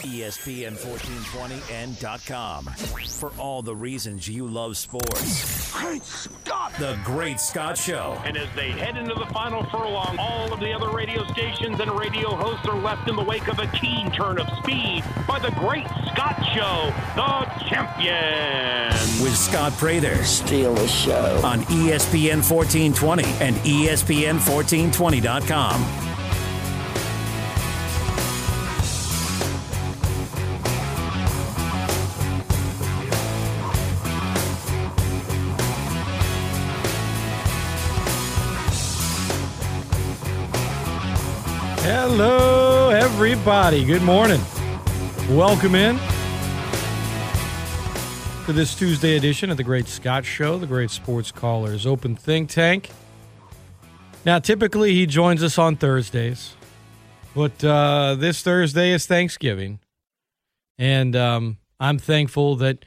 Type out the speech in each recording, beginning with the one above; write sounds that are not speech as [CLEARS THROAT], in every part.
ESPN 1420 and .com for all the reasons you love sports. Great Scott! The Great Scott Show. And as they head into the final furlong, all of the other radio stations and radio hosts are left in the wake of a keen turn of speed by the Great Scott Show, the champion. With Scott Prather Steal the show. on ESPN 1420 and E ESPN1420.com. everybody. Good morning. Welcome in to this Tuesday edition of the Great Scott Show, the Great Sports Callers Open Think Tank. Now, typically he joins us on Thursdays, but uh, this Thursday is Thanksgiving, and um, I'm thankful that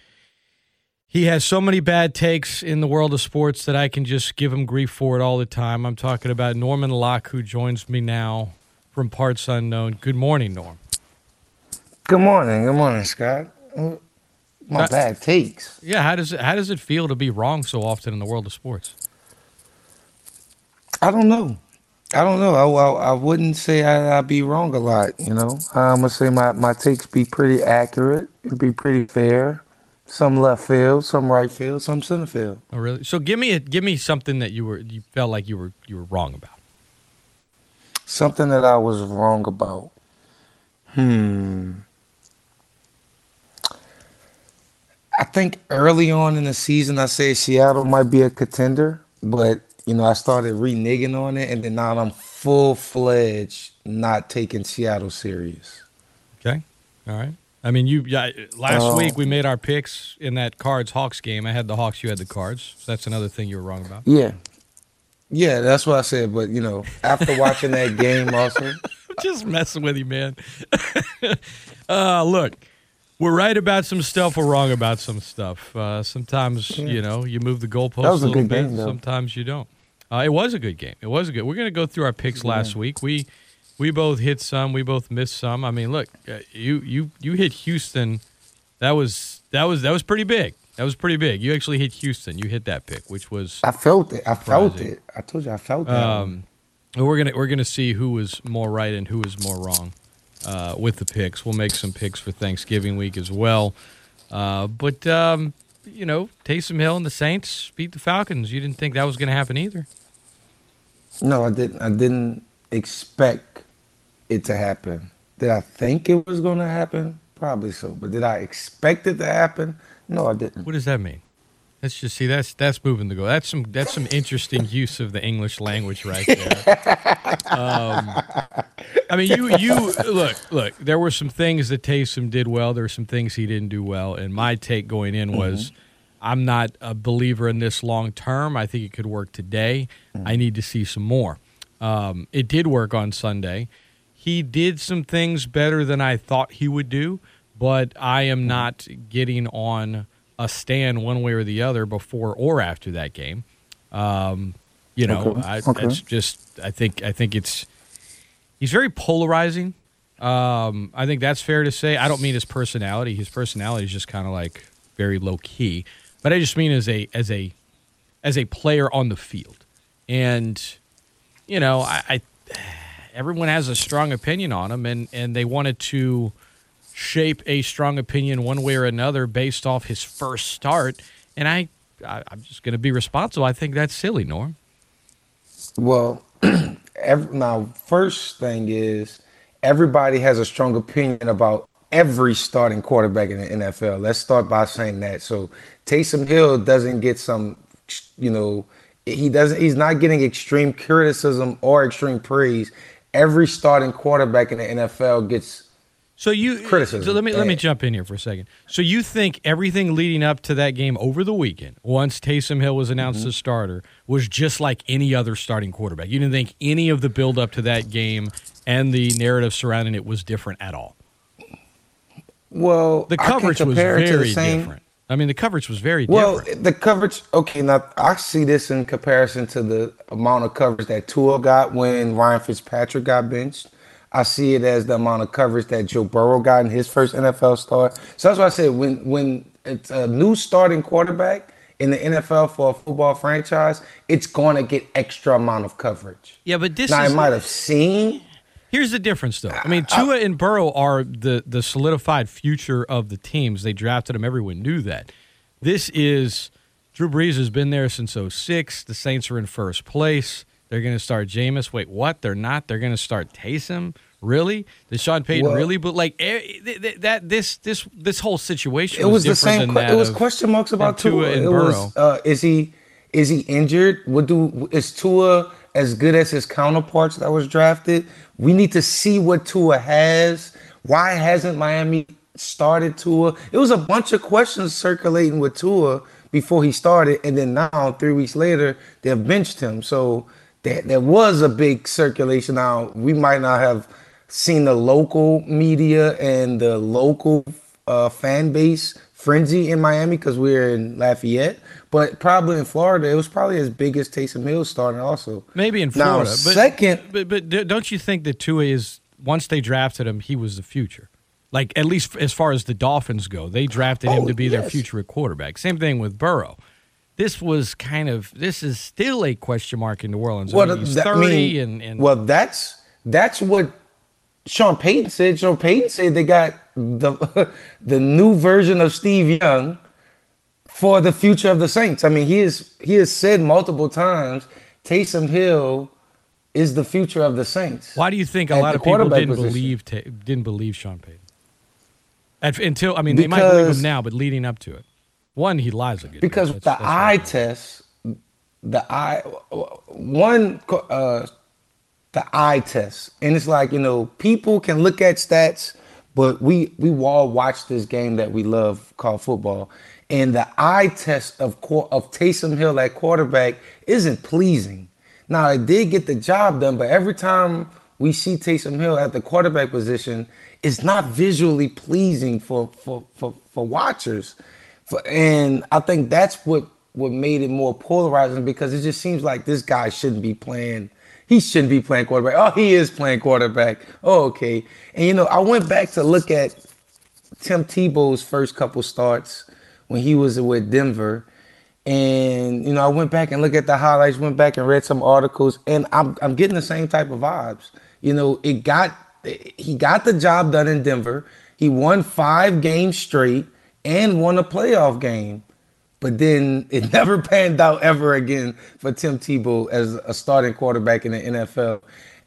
he has so many bad takes in the world of sports that I can just give him grief for it all the time. I'm talking about Norman Locke, who joins me now from parts unknown. Good morning, Norm. Good morning. Good morning, Scott. My bad takes. Yeah, how does it how does it feel to be wrong so often in the world of sports? I don't know. I don't know. I, I, I wouldn't say I, I'd be wrong a lot, you know. I'm going to say my, my takes be pretty accurate, be pretty fair. Some left field, some right field, some center field. Oh, really? So give me a, give me something that you were you felt like you were you were wrong about. Something that I was wrong about. Hmm. I think early on in the season, I said Seattle might be a contender, but you know, I started reneging on it, and then now I'm full fledged not taking Seattle serious. Okay, all right. I mean, you yeah, last Oh. week we made our picks in that Cards Hawks game. I had the Hawks, you had the Cards. So that's another thing you were wrong about. Yeah, yeah, that's what I said. But you know, after watching that game, also, [LAUGHS] Just messing with you, man. [LAUGHS] uh, look, we're right about some stuff. We're wrong about some stuff. Uh, sometimes you know you move the goalposts That was a a little good bit. game, sometimes you don't. Uh, it was a good game. It was a good. We're gonna go through our picks last week. We we both hit some. We both missed some. I mean, look, uh, you you you hit Houston. That was that was that was pretty big. That was pretty big. You actually hit Houston. You hit that pick, which was I felt it. I felt it. I told you, I felt that. um, we're gonna we're gonna see who was more right and who was more wrong uh, with the picks. We'll make some picks for Thanksgiving week as well. Uh, but um, you know, Taysom Hill and the Saints beat the Falcons. You didn't think that was going to happen either. No, I didn't. I didn't expect it to happen. Did I think it was going to happen? Probably so. But did I expect it to happen? No, I didn't. What does that mean? Let's just see. That's that's moving the goal. That's some that's some interesting use of the English language right there. [LAUGHS] Um, I mean, you you look look. There were some things that Taysom did well. There were some things he didn't do well. And my take going in was, I'm not a believer in this long term. I think it could work today. I need to see some more. Um, it did work on Sunday. He did some things better than I thought he would do, but I am not getting on a stand one way or the other before or after that game. Um, you know, Okay. I, Okay. it's just I think I think it's he's very polarizing. Um, I think that's fair to say. I don't mean his personality. His personality is just kind of like very low key, but I just mean as a as a as a player on the field. And you know, I, I everyone has a strong opinion on him, and and they wanted to shape a strong opinion one way or another based off his first start. And I, I I'm just going to be responsible. I think that's silly, Norm. Well, [CLEARS THROAT] every, now, first thing is everybody has a strong opinion about every starting quarterback in the NFL. Let's start by saying that. So Taysom Hill doesn't get some, you know, he doesn't. He's not getting extreme criticism or extreme praise. Every starting quarterback in the NFL gets So you Criticism. So let me let me jump in here for a second. So you think everything leading up to that game over the weekend, once Taysom Hill was announced mm-hmm. as starter, was just like any other starting quarterback? You didn't think any of the build up to that game and the narrative surrounding it was different at all. well. The coverage was very different. I mean, the coverage was very different. Well, different. the coverage. Okay, now I see this in comparison to the amount of coverage that Tua got when Ryan Fitzpatrick got benched. I see it as the amount of coverage that Joe Burrow got in his first NFL start. So that's why I said when when it's a new starting quarterback in the NFL for a football franchise, it's going to get extra amount of coverage. Yeah, but this now is I might have seen. Here's the difference, though. I mean, Tua and Burrow are the the solidified future of the teams. They drafted them. Everyone knew that. This is Drew Brees has been there since 06. The Saints are in first place. They're going to start Jameis. Wait, what? They're not. They're going to start Taysom. Really? Sean Payton Well- really? But like eh, th- th- that, this this this whole situation. It was the same. que- It was of- question marks about Tua Tua. and It Burrow. was. Uh, is he is he injured? What do is Tua as good as his counterparts that was drafted? We need to see what Tua has. Why hasn't Miami started Tua? It was a bunch of questions circulating with Tua before he started, and then now three weeks later they've benched him. So there, there was a big circulation. Now we might not have seen the local media and the local uh, fan base frenzy in Miami because we're in Lafayette, but probably in Florida, it was probably as big as Taysom Hill starting also. Maybe in Now, Florida. but, second- but but don't you think that Tua is once they drafted him, he was the future. Like at least as far as the Dolphins go, they drafted him Oh, to be their future quarterback. Same thing with Burrow. This was kind of this is still a question mark in New Orleans. I mean, that- I mean, and, and well, that's that's what Sean Payton said. Sean Payton said they got the [LAUGHS] the new version of Steve Young for the future of the Saints. I mean, he is he has said multiple times Taysom Hill is the future of the Saints. why do you think a lot of people didn't position. believe didn't believe Sean Payton? At, until I mean, they might believe him now, but leading up to it, one he lies a good because That's- the that's eye right. test, the eye, one, uh, the eye test, and it's like you know, people can look at stats, but we we all watch this game that we love called football, and the eye test of of Taysom Hill at quarterback isn't pleasing. Now it did get the job done, but every time we see Taysom Hill at the quarterback position, it's not visually pleasing for for for, for watchers. And I think that's what what made it more polarizing because it just seems like this guy shouldn't be playing. He shouldn't be playing quarterback. Oh, he is playing quarterback. Oh, okay. And you know, I went back to look at Tim Tebow's first couple starts when he was with Denver. And you know, I went back and looked at the highlights, went back and read some articles, and I'm I'm getting the same type of vibes. You know, it got he got the job done in Denver. He won five games straight and won a playoff game. But then [LAUGHS] it never panned out ever again for Tim Tebow as a starting quarterback in the NFL.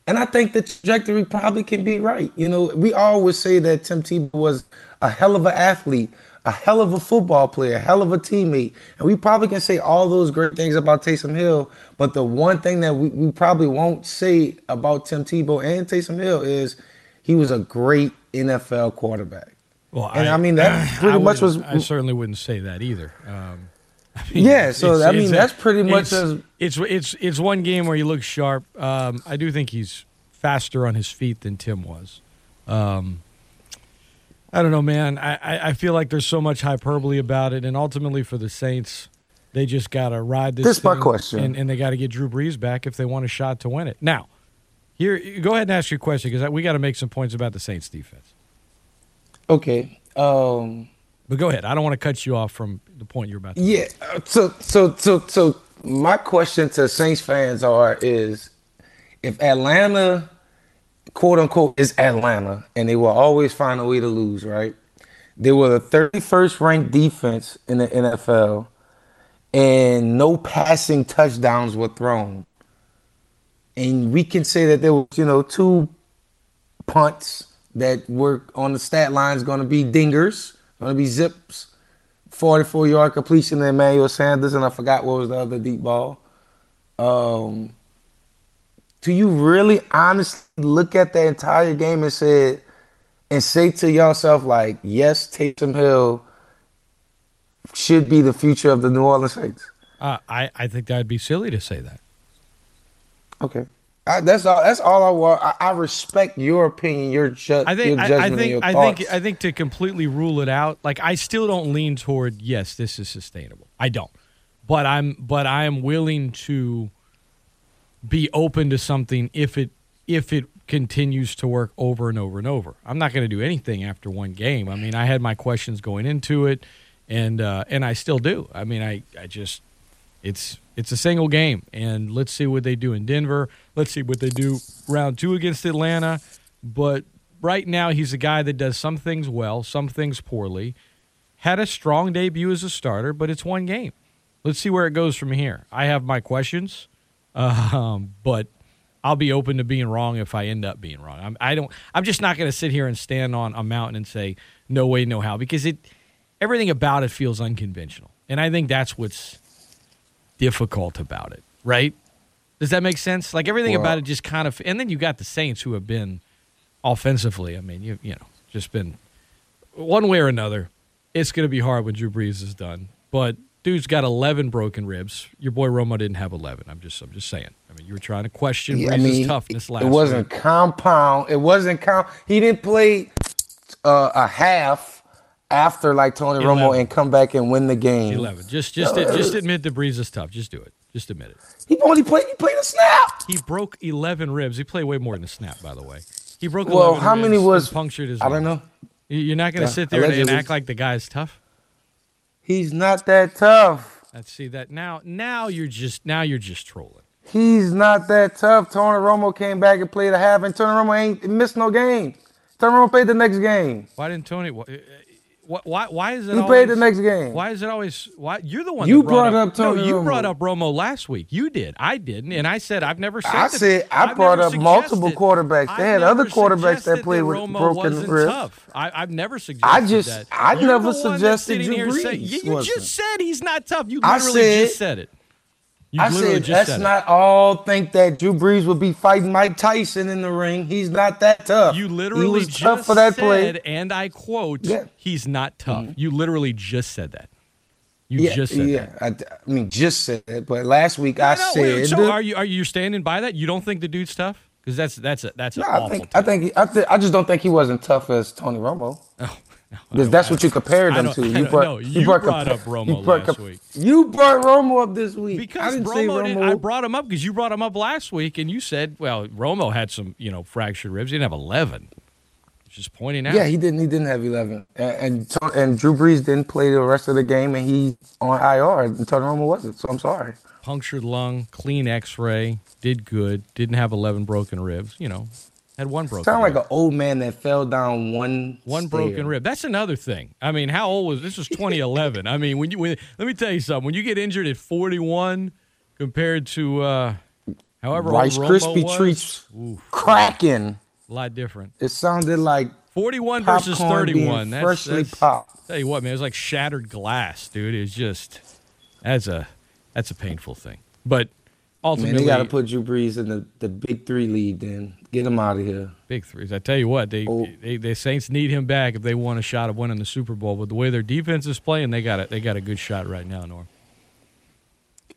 And I think the trajectory probably can be right. You know, we always say that Tim Tebow was a hell of an athlete, a hell of a football player, a hell of a teammate. And we probably can say all those great things about Taysom Hill. But the one thing that we, we probably won't say about Tim Tebow and Taysom Hill is he was a great NFL quarterback. Well, And I mean, that [CLEARS THROAT] pretty I much was- I certainly wouldn't say that either. Um, [LAUGHS] I mean, Yeah, so, I mean, that's pretty much it's, as- it's it's it's one game where he looks sharp. Um, I do think he's faster on his feet than Tim was. Um, I don't know, man. I, I, I feel like there's so much hyperbole about it, and ultimately for the Saints, they just gotta ride this. This is my question. and, and they got to get Drew Brees back if they want a shot to win it. Now, here, go ahead and ask your question because we got to make some points about the Saints defense. Okay. Um But go ahead. I don't want to cut you off from the point you're about to. Yeah. uh, So so so so my question to Saints fans are is if Atlanta quote unquote is Atlanta and they will always find a way to lose, right? They were the 31st ranked defense in the NFL and no passing touchdowns were thrown. And we can say that there was, you know, two punts that were on the stat lines going to be dingers, going to be zips. 44 yard completion to Emmanuel Sanders, and I forgot what was the other deep ball. Um, do you really honestly look at the entire game and say and say to yourself like, yes, Taysom Hill should be the future of the New Orleans Saints? Uh, I I think that'd be silly to say that. Okay. I, that's all. That's all I want. I, I respect your opinion, your, ju- I think your I, judgment, I and think your I think I think to completely rule it out, like I still don't lean toward yes, this is sustainable. I don't, but I'm but I am willing to be open to something if it if it continues to work over and over and over. I'm not going to do anything after one game. I mean, I had my questions going into it, and uh, and I still do. I mean, I I just it's it's a single game, and let's see what they do in Denver. Let's see what they do round two against Atlanta. But right now, he's a guy that does some things well, some things poorly. Had a strong debut as a starter, but it's one game. Let's see where it goes from here. I have my questions, um, but I'll be open to being wrong if I end up being wrong. I'm, I don't. I'm just not going to sit here and stand on a mountain and say no way, no how, because it everything about it feels unconventional, and I think that's what's difficult about it. Right? Does that make sense? Like everything Well- about it just kind of, and then you got the Saints who have been offensively. I mean, you you know, just been one way or another. It's going to be hard when Drew Brees is done, but dude's got 11 broken ribs. Your boy Romo didn't have 11. I'm just I'm just saying. I mean, you were trying to question Yeah, Brees' I mean, toughness last it wasn't week. compound. It wasn't count. He didn't play uh, a half after like Tony Romo and come back and win the game. 11. Just just just admit that Brees is tough. Just do it. Just admit it. He only played. He played a snap. He broke 11 ribs. He played way more than a snap, by the way. He broke Well, 11 how many was- punctured his I don't know. You- You're not going to sit there and, and act like the guy's tough. He's not that tough. Let's see that now. Now you're just now you're just trolling. He's not that tough. Tony Romo came back and played a half, and Tony Romo ain't missed no game. Tony Romo played the next game. Why didn't Tony? Why? Why, why is it? He always, played the next game. Why is it always? Why you're the one? You that brought, brought up Tony No, you Romo. brought up Romo last week. You did. I didn't, and I said I've never said. I that- said- I I've brought up multiple quarterbacks. They I've had other quarterbacks that suggested played with Romo broken wasn't ribs. Tough. I, I've never suggested I just- that. I You're never the one that's suggested sitting Drew here saying- you, you just said he's not tough. You I literally said- just said it. You I said let's said not all think that Drew Brees would be fighting Mike Tyson in the ring. He's not that tough. You he literally was just tough for that said, play. and I quote, Yeah. Mm-hmm. "He's not tough." You literally just said that. You Yeah, just said yeah. that. I, I mean, just said it. But last week I No, no, said, wait, so are you are you standing by that? You don't think the dude's tough? Because that's that's a, that's an No, I awful. think I think I, th- I just don't think he wasn't tough as Tony Romo. Because that's what you compared them to. [LAUGHS] You brought, know. You brought brought up Romo you brought last week. You brought Romo up this week. I because say Romo, Romo. I brought him up because you brought him up last week, and you said, "Well, Romo had some, you know, fractured ribs. He didn't have 11. Just pointing out. yeah, he didn't. He didn't have eleven, and and, and Drew Brees didn't play the rest of the game, and he on IR. And Tony Romo wasn't. So I'm sorry. punctured lung, clean X-ray, did good. Didn't have 11 broken ribs. You know, had one broken. Sound like an old man that fell down one One stair. broken rib. That's another thing. I mean, how old was this? Was 2011. I mean, when you when, let me tell you something. When you get injured at 41 compared to uh, however Rice Krispie treats cracking. a lot different. It sounded like 41 versus 31. That's, freshly that's popped. tell you what, man, it was like shattered glass, dude. It's just that's a that's a painful thing. But Man, ultimately, they got to put Drew Brees in the, the big three lead. Then get him out of here. big threes. I tell you what, they, Oh. they the Saints need him back if they want a shot of winning the Super Bowl. But the way their defense is playing, they got it. They got a good shot right now, Norm.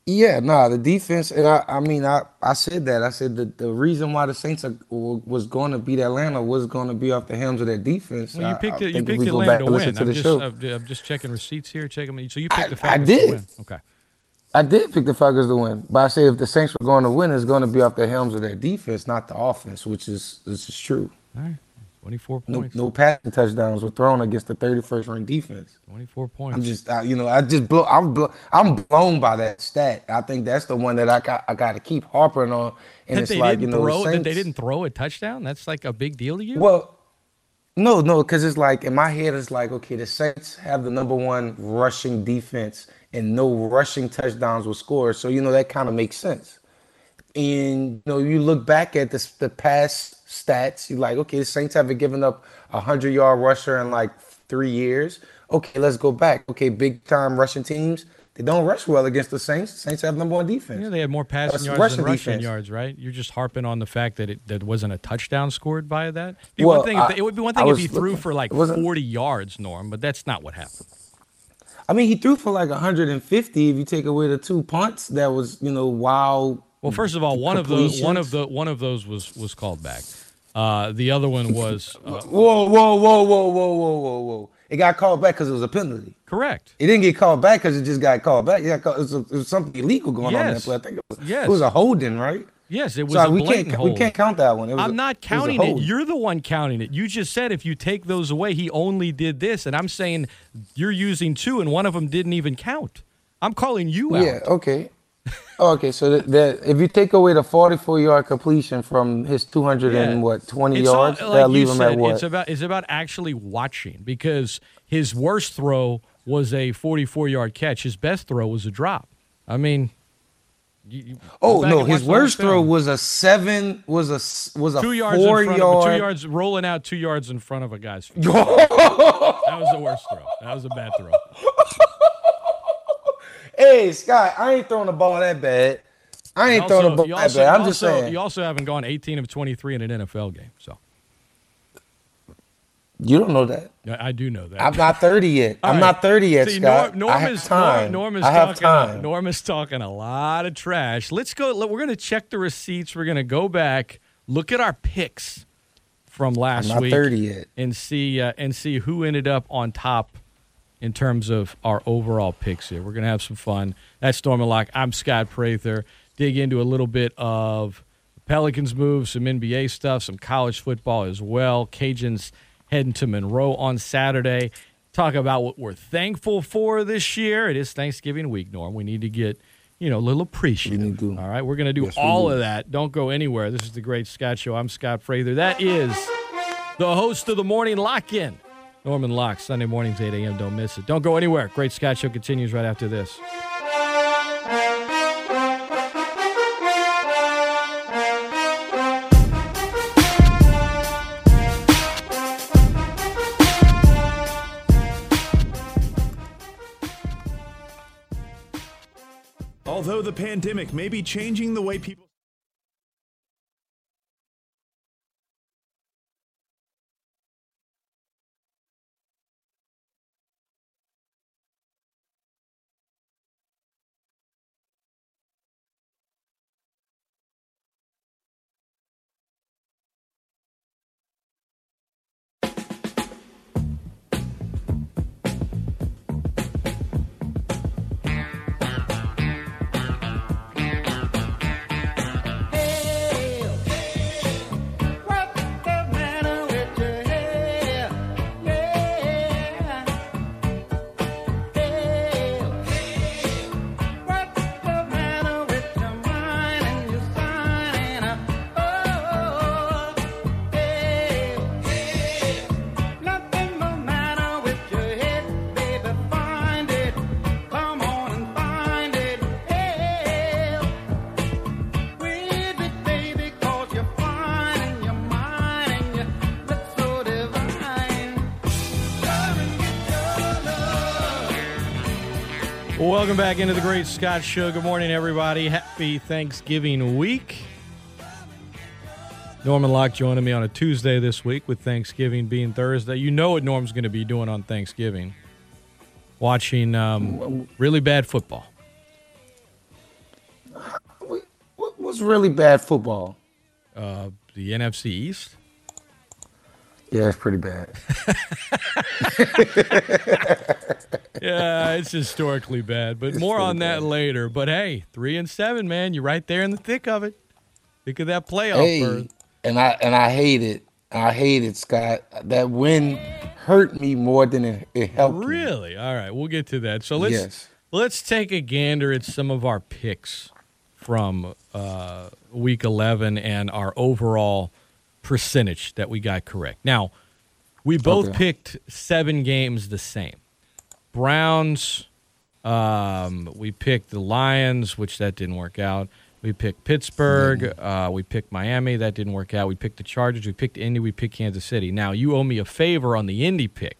Yeah, nah, the defense, and I, I mean, I, I said that. I said that the reason why the Saints are, was going to beat Atlanta was going to be off the helms of their defense. Well, you I- picked I it. You picked Atlanta to win. to I'm the just. I'm, just checking receipts here. Checking. So you I- picked the I Falcons to did. win. Okay. I did pick the Falcons to win, but I said if the Saints were going to win, it's going to be off the helms of their defense, not the offense, which is this is true. All right. 24 No, points. no passing touchdowns were thrown against the 31st ranked defense. 24 points. I'm just, I, you know, I just blow, I'm, blow, I'm blown by that stat. I think that's the one that I got, I got to keep harping on. And that it's like, you know, the throw. That they didn't throw a touchdown. That's like a big deal to you. Well, no, no, because it's like in my head, it's like okay, the Saints have the number one rushing defense, and no rushing touchdowns were scored. So you know that kind of makes sense. And you know, you look back at the the past stats, you're like, okay, the Saints haven't given up a hundred yard rusher in like three years. Okay, let's go back. Okay, big time rushing teams, they don't rush well against the Saints. The Saints have number one defense. Yeah, they had more passing yards rushing than rushing defense. yards, right? You're just harping on the fact that it that wasn't a touchdown scored by that. It'd be Well, one thing if I- they- it would be one thing if he threw for like 40 yards, Norm, but that's not what happened. I mean, he threw for like 150 if you take away the two punts. That was, you know, wild. Well, first of all, one of those one of the one of those was was called back. Uh, the other one was uh, Whoa, whoa, whoa, whoa, whoa, whoa, whoa, whoa! It got called back because it was a penalty. correct. It didn't get called back because it just got called back. Yeah, it was, it was something illegal going on in Yes. that play. I think it was, Yes. it was a holding, right? Yes, it was Sorry, a we can't hold. we can't count that one. It was I'm a- not it counting it. hold. You're the one counting it. You just said if you take those away, he only did this, and I'm saying you're using two, and one of them didn't even count. I'm calling you out. Yeah. Okay. Oh, okay. So that, that if you take away the 44 yard completion from his 200 Yeah. and what 20 It's all- yards, like that you leave him said, at what? It's about it's about actually watching because his worst throw was a 44 yard catch. His best throw was a drop. I mean, you, you oh no, his watch the whole worst throw film. was a seven. Was a was a two yards four in front yard. of two yards rolling out two yards in front of a guy's [LAUGHS] feet. That was the worst throw. That was a bad throw. [LAUGHS] hey Scott, I ain't throwing the ball that bad. I ain't throwing the ball you that bad. I'm you just saying. You also haven't gone 18 of 23 in an NFL game, so You don't know that. I I do know that. I'm not 30 yet. [LAUGHS] All I'm right. not 30 yet, See, Scott. Norm, Norm I have is, time. Norm, Norm is I have talking, time. Norm is talking a lot of trash. Let's go. let- We're going to check the receipts. We're going to go back, look at our picks from last week, 30 yet. and see uh, and see who ended up on top in terms of our overall picks here. We're going to have some fun. That's Norman Locke. I'm Scott Prather. Dig into a little bit of Pelicans move, some NBA stuff, some college football as well. Cajuns heading to Monroe on Saturday. Talk about what we're thankful for this year. It is Thanksgiving week, Norm. We need to get, you know, a little appreciative. All right, we're going to do Yes, all of that. Don't go anywhere. This is the Great Scott Show. I'm Scott Prather. That is the host of the morning lock in. Norman Locke, Sunday mornings, 8 a.m. Don't miss it. Don't go anywhere. Great Scott Show continues right after this. Pandemic may be changing the way people Welcome back into the Great Scott Show. Good morning, everybody. Happy Thanksgiving week. Norman Locke joining me on a Tuesday this week with Thanksgiving being Thursday. You know what Norm's going to be doing on Thanksgiving watching um, really bad football. What was really bad football? Uh, the NFC East. Yeah, it's pretty bad. [LAUGHS] Yeah, it's historically bad, but more on that later. But hey, three and seven, man, you're right there in the thick of it. Thick of that playoff hey, and I and I hate it. I hate it, Scott. That win hurt me more than it, it helped. me. Really? All right, we'll get to that. So let's Yes. let's take a gander at some of our picks from uh, week 11 and our overall percentage that we got correct. Now, we both Okay. picked seven games the same. Browns, um, we picked the Lions, which that didn't work out. We picked Pittsburgh. Uh, we picked Miami. That didn't work out. We picked the Chargers. We picked Indy. We picked Kansas City. Now, you owe me a favor on the Indy pick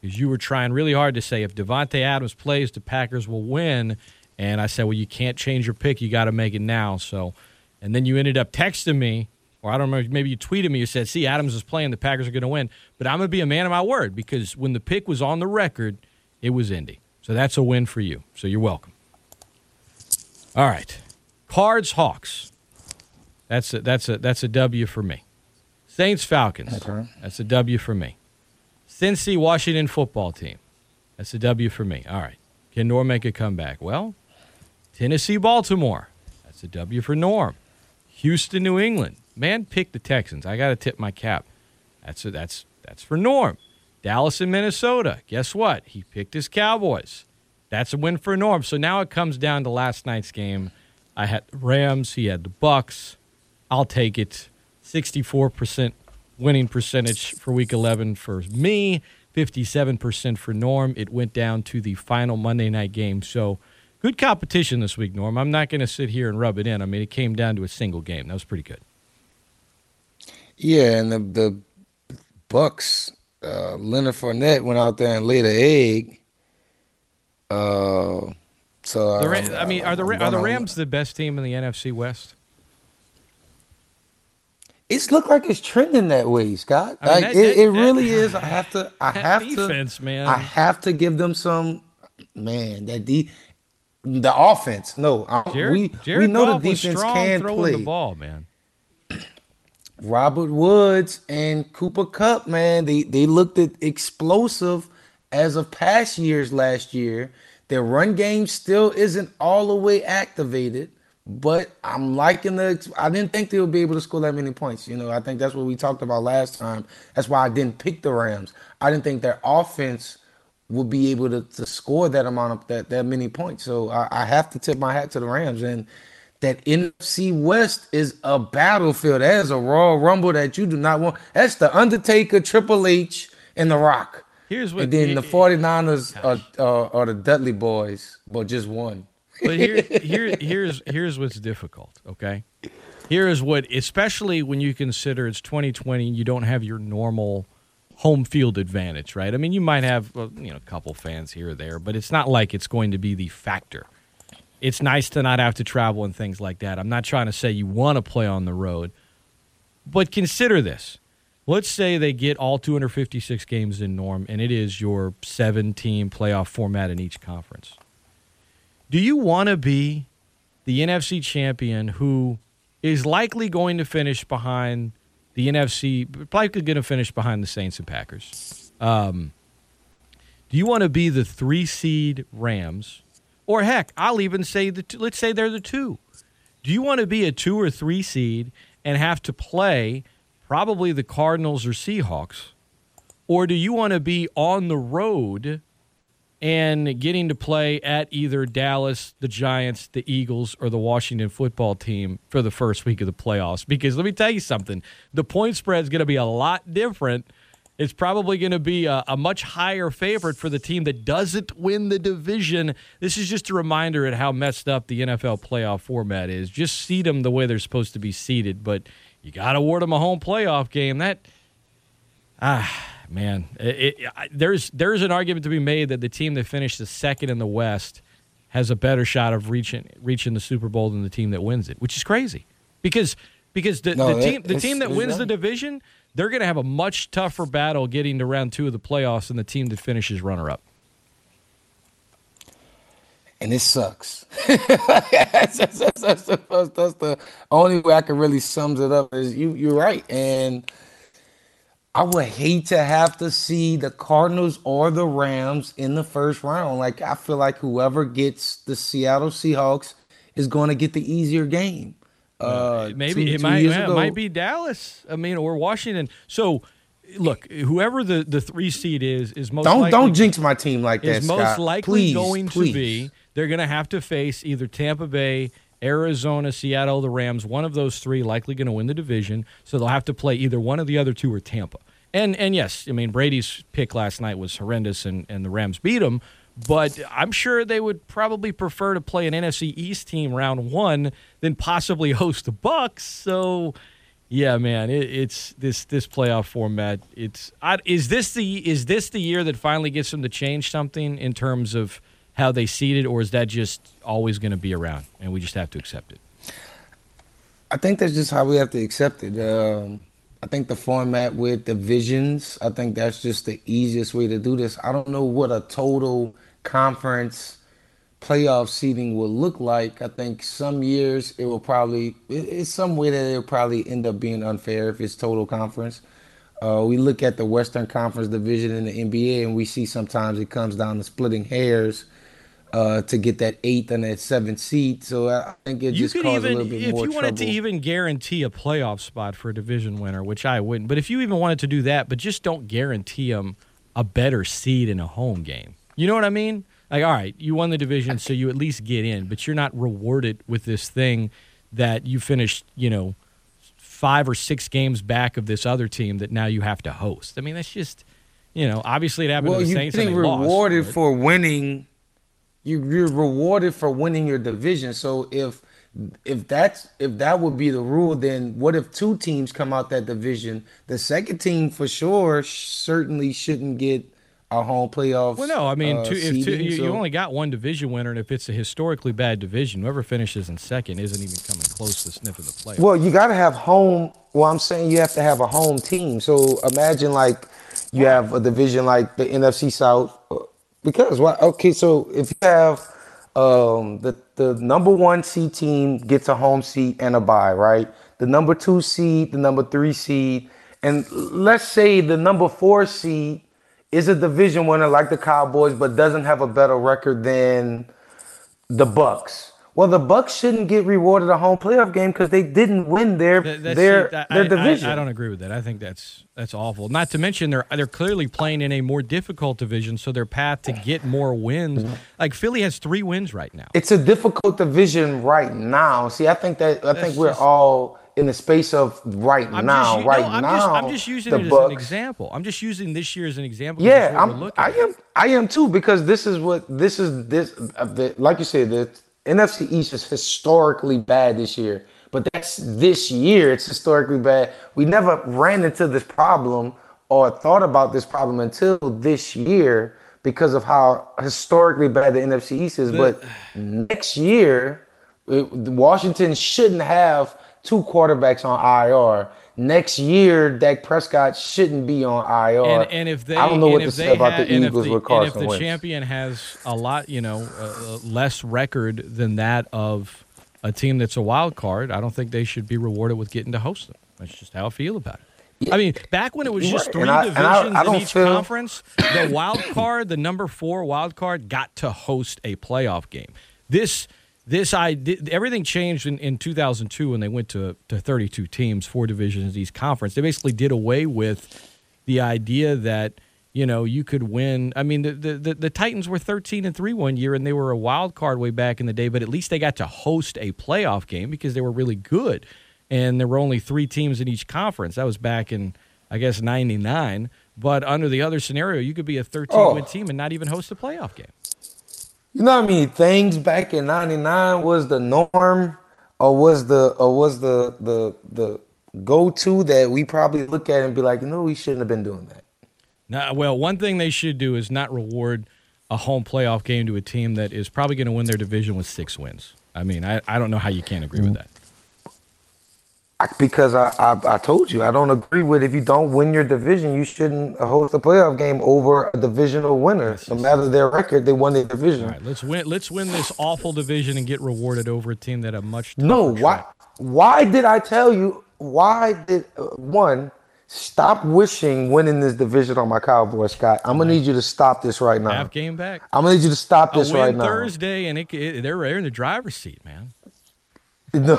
because you were trying really hard to say if Davante Adams plays, the Packers will win. And I said, well, you can't change your pick. You got to make it now. So, and then you ended up texting me, or I don't know, maybe you tweeted me. You said, see, Adams is playing. The Packers are going to win. But I'm going to be a man of my word because when the pick was on the record, it was Indy. So that's a win for you. So you're welcome. All right. Cards, Hawks. That's a, that's a, that's a W for me. Saints, Falcons. Okay. That's a W for me. Cincy, Washington football team. That's a W for me. All right. Can Norm make a comeback? Well, Tennessee, Baltimore. That's a W for Norm. Houston, New England. Man picked the Texans. I got to tip my cap. That's a, that's that's for Norm. Dallas and Minnesota. Guess what? He picked his Cowboys. That's a win for Norm. So now it comes down to last night's game. I had the Rams. He had the Bucs. I'll take it. Sixty-four percent winning percentage for Week 11 for me. 57% for Norm. It went down to the final Monday night game. So good competition this week, Norm. I'm not going to sit here and rub it in. I mean, it came down to a single game. That was pretty good. Yeah, and the the Bucs, uh, Leonard Fournette went out there and laid an egg. Uh, so The Ra- I'm- I mean, are the Ra- are the Rams the best team in the NFC West? It's looked like it's trending that way, Scott. I mean, like that- it, that- it really is. I [SIGHS] have to. I That have defense, to. man. I have to give them some. Man, that de- the offense. No, Jared, we Jared we know Goff the defense can play. the ball, man. Robert Woods and Cooper Kupp, man, they they looked at explosive as of past years last year. Their run game still isn't all the way activated, but I'm liking the. I didn't think they would be able to score that many points. You know, I think that's what we talked about last time. That's why I didn't pick the Rams. I didn't think their offense would be able to, to score that amount of that that many points. So I, I have to tip my hat to the Rams and that NFC West is a battlefield. That is a raw Rumble that you do not want. That's the Undertaker, Triple H, and The Rock. Here's what And then the 49ers are, are, are the Dudley Boyz, but just one. But here, [LAUGHS] here, here's here's what's difficult. Okay, here is what, especially when you consider it's 2020, you don't have your normal home field advantage, right? I mean, you might have uh, you know a couple fans here or there, but it's not like it's going to be the factor. It's nice to not have to travel and things like that. I'm not trying to say you want to play on the road, but consider this. Let's say they get all 256 games in Norm, and it is your seven team playoff format in each conference. Do you want to be the NFC champion who is likely going to finish behind the NFC, likely going to finish behind the Saints and Packers? Um, do you want to be the three seed Rams, or heck, I'll even say the two, let's say they're the two. Do you want to be a two or three seed and have to play probably the Cardinals or Seahawks, or do you want to be on the road? and getting to play at either Dallas, the Giants, the Eagles, or the Washington football team for the first week of the playoffs. Because let me tell you something the point spread is going to be a lot different. It's probably going to be a, a much higher favorite for the team that doesn't win the division. This is just a reminder at how messed up the NFL playoff format is. Just seed them the way they're supposed to be seated, but you got to award them a home playoff game. That Ah, man, it, it, I- there's there's an argument to be made that the team that finished the second in the West has a better shot of reaching reaching the Super Bowl than the team that wins it, which is crazy because because the, No, the it- team the team that wins the division they're going to have a much tougher battle getting to round two of the playoffs than the team that finishes runner up. and it sucks. that's, that's, that's, that's the, only way I can really sums it up is you you're right, and I would hate to have to see the Cardinals or the Rams in the first round. Like I feel like whoever gets the Seattle Seahawks is going to get the easier game. Uh, Maybe two- it two might yeah, it might be Dallas. I mean, or Washington. So, look, whoever the, the three seed is is most Don't likely, don't jinx my team like that. is most likely Please, going please. to be they're going to have to face either Tampa Bay, Arizona, Seattle, the Rams. One of those three likely going to win the division, so they'll have to play either one of the other two or Tampa. And and yes, I mean Brady's pick last night was horrendous, and and the Rams beat him. But I'm sure they would probably prefer to play an NFC East team round one than possibly [LAUGHS] host the Bucs. So. Yeah, man, it, it's this this playoff format. It's I, is this the is this the year that finally gets them to change something in terms of how they seeded, or is that just always going to be around and we just have to accept it? I think that's just how we have to accept it. Um, I think the format with divisions, I think that's just the easiest way to do this. I don't know what a total conference playoff seating will look like. I think some years it will probably, it's some way that it'll probably end up being unfair if it's total conference. Uh, we look at the Western Conference division in the NBA and we see sometimes it comes down to splitting hairs uh, to get that eighth and that seventh seat. So I think it You just could caused a little bit if more If you wanted to even guarantee a playoff spot for a division winner, which I wouldn't, but if you even wanted to do that, but just don't guarantee them a better seed in a home game. You know what I mean? Like, all right, you won the division, so you at least get in, but you're not rewarded with this thing that you finished, you know, five or six games back of this other team that now you have to host. I mean, that's just, you know, obviously it happened well, to the Saints getting they rewarded but- for winning. You, you're rewarded for winning your division. So if if that's if that would be the rule, then what if two teams come out that division? The second team for sure certainly shouldn't get a home playoff. Well, no, I mean, uh, two, if two, seeding, you, you only got one division winner, and if it's a historically bad division, whoever finishes in second isn't even coming close to sniffing the playoffs. Well, you got to have home. Well, I'm saying you have to have a home team. So imagine like you have a division like the NFC South. uh, Because why? Okay, so if you have um, the the number one seed team gets a home seat and a bye, right? The number two seed, the number three seed, and let's say the number four seed is a division winner like the Cowboys, but doesn't have a better record than the Bucs. Well, the Bucs shouldn't get rewarded a home playoff game because they didn't win their That- their I- their I- division. I, don't agree with that. I think that's that's awful. Not to mention they're they're clearly playing in a more difficult division, so their path to get more wins. Like Philly has three wins right now. it's a difficult division right now. See, I think that I think we're just- all in the space of right I'm now. just, right no, I'm now, just I'm just using the it as Bucs, an example. I'm just using this year as an example. Yeah, I'm. looking I am. I am too because this is what this is. This uh, the, like you said, the NFC East is historically bad this year. But that's this year. It's historically bad. We never ran into this problem or thought about this problem until this year because of how historically bad the NFC East is. but next year, it- Washington shouldn't have two quarterbacks on IR. Next year, Dak Prescott shouldn't be on IR. And, and if they, I don't know what to say about ha- the Eagles the- with Carson And if the Wentz. champion has a lot, you know, uh, less record than that of a team that's a wild card, I don't think they should be rewarded with getting to host them. That's just how I feel about it. I mean, back when it was just three I- divisions I- I in each feel- conference, the wild card, the number four wild card, got to host a playoff game. This, this, I did, everything changed in, in 2002 when they went to to 32 teams, four divisions each conference. They basically did away with the idea that you know you could win. I mean, the the, the, the Titans were 13 and three one year, and they were a wild card way back in the day. But at least they got to host a playoff game because they were really good, and there were only three teams in each conference. That was back in I guess 99. But under the other scenario, you could be a 13 win Oh. team and not even host a playoff game. You know what I mean? Things back in '99 was the norm, or was the or was the the the go to that we probably look at and be like, no, we shouldn't have been doing that. Now, well, one thing they should do is not reward a home playoff game to a team that is probably going to win their division with six wins. I mean, I, I don't know how you can't agree with mm. that. Because I, I I told you I don't agree with if you don't win your division, you shouldn't host a playoff game over a divisional winner. No matter their record, they won the division. All right, let's win. Let's win this awful division and get rewarded over a team that a much No, why? track. Why did I tell you? Why did uh, one stop wishing winning this division on my Cowboys, Scott? I'm gonna need you to stop this right now. half game back. I'm gonna need you to stop this right now. Thursday, and it, it, they're they're in the driver's seat, man. [LAUGHS] No,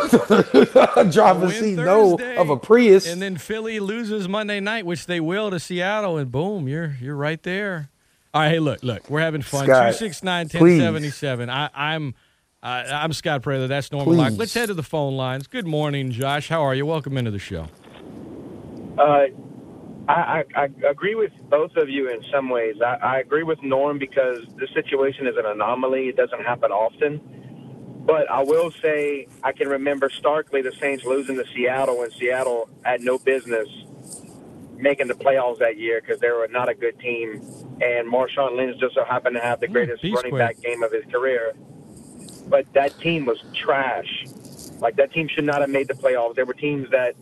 driving Win seat no of a Prius. and then Philly loses Monday night, which they will to Seattle, and boom, you're you're right there. All right, hey, look, look, we're having fun. Scott, Two six nine ten please. seventy seven. I, I'm. Uh, I'm Scott Prather. That's normal. Lock. Let's head to the phone lines. Good morning, Josh. How are you? Welcome into the show. Uh, I, I, I agree with both of you in some ways. I, I agree with Norm because this situation is an anomaly. It doesn't happen often. But I will say I can remember starkly the Saints losing to Seattle when Seattle had no business making the playoffs that year because they were not a good team. And Marshawn Lynch just so happened to have the mm, greatest beast running back game of his career. But that team was trash. Like that team should not have made the playoffs. There were teams that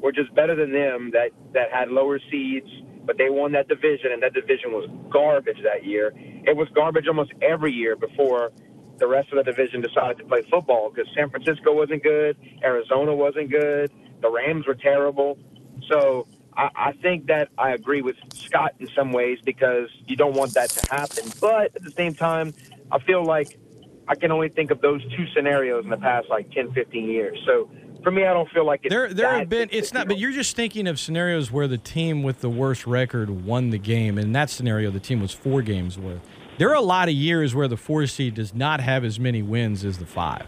were just better than them that that had lower seeds, but they won that division, and that division was garbage that year. It was garbage almost every year before the rest of the division decided to play football because San Francisco wasn't good, Arizona wasn't good, the Rams were terrible. So I, I think that I agree with Scott in some ways because you don't want that to happen, but at the same time, I feel like I can only think of those two scenarios in the past like 10, 15 years. So for me, I don't feel like it's There, there have been. It's not. But you're just thinking of scenarios where the team with the worst record won the game. In that scenario, the team was four games worth. There are a lot of years where the four seed does not have as many wins as the five.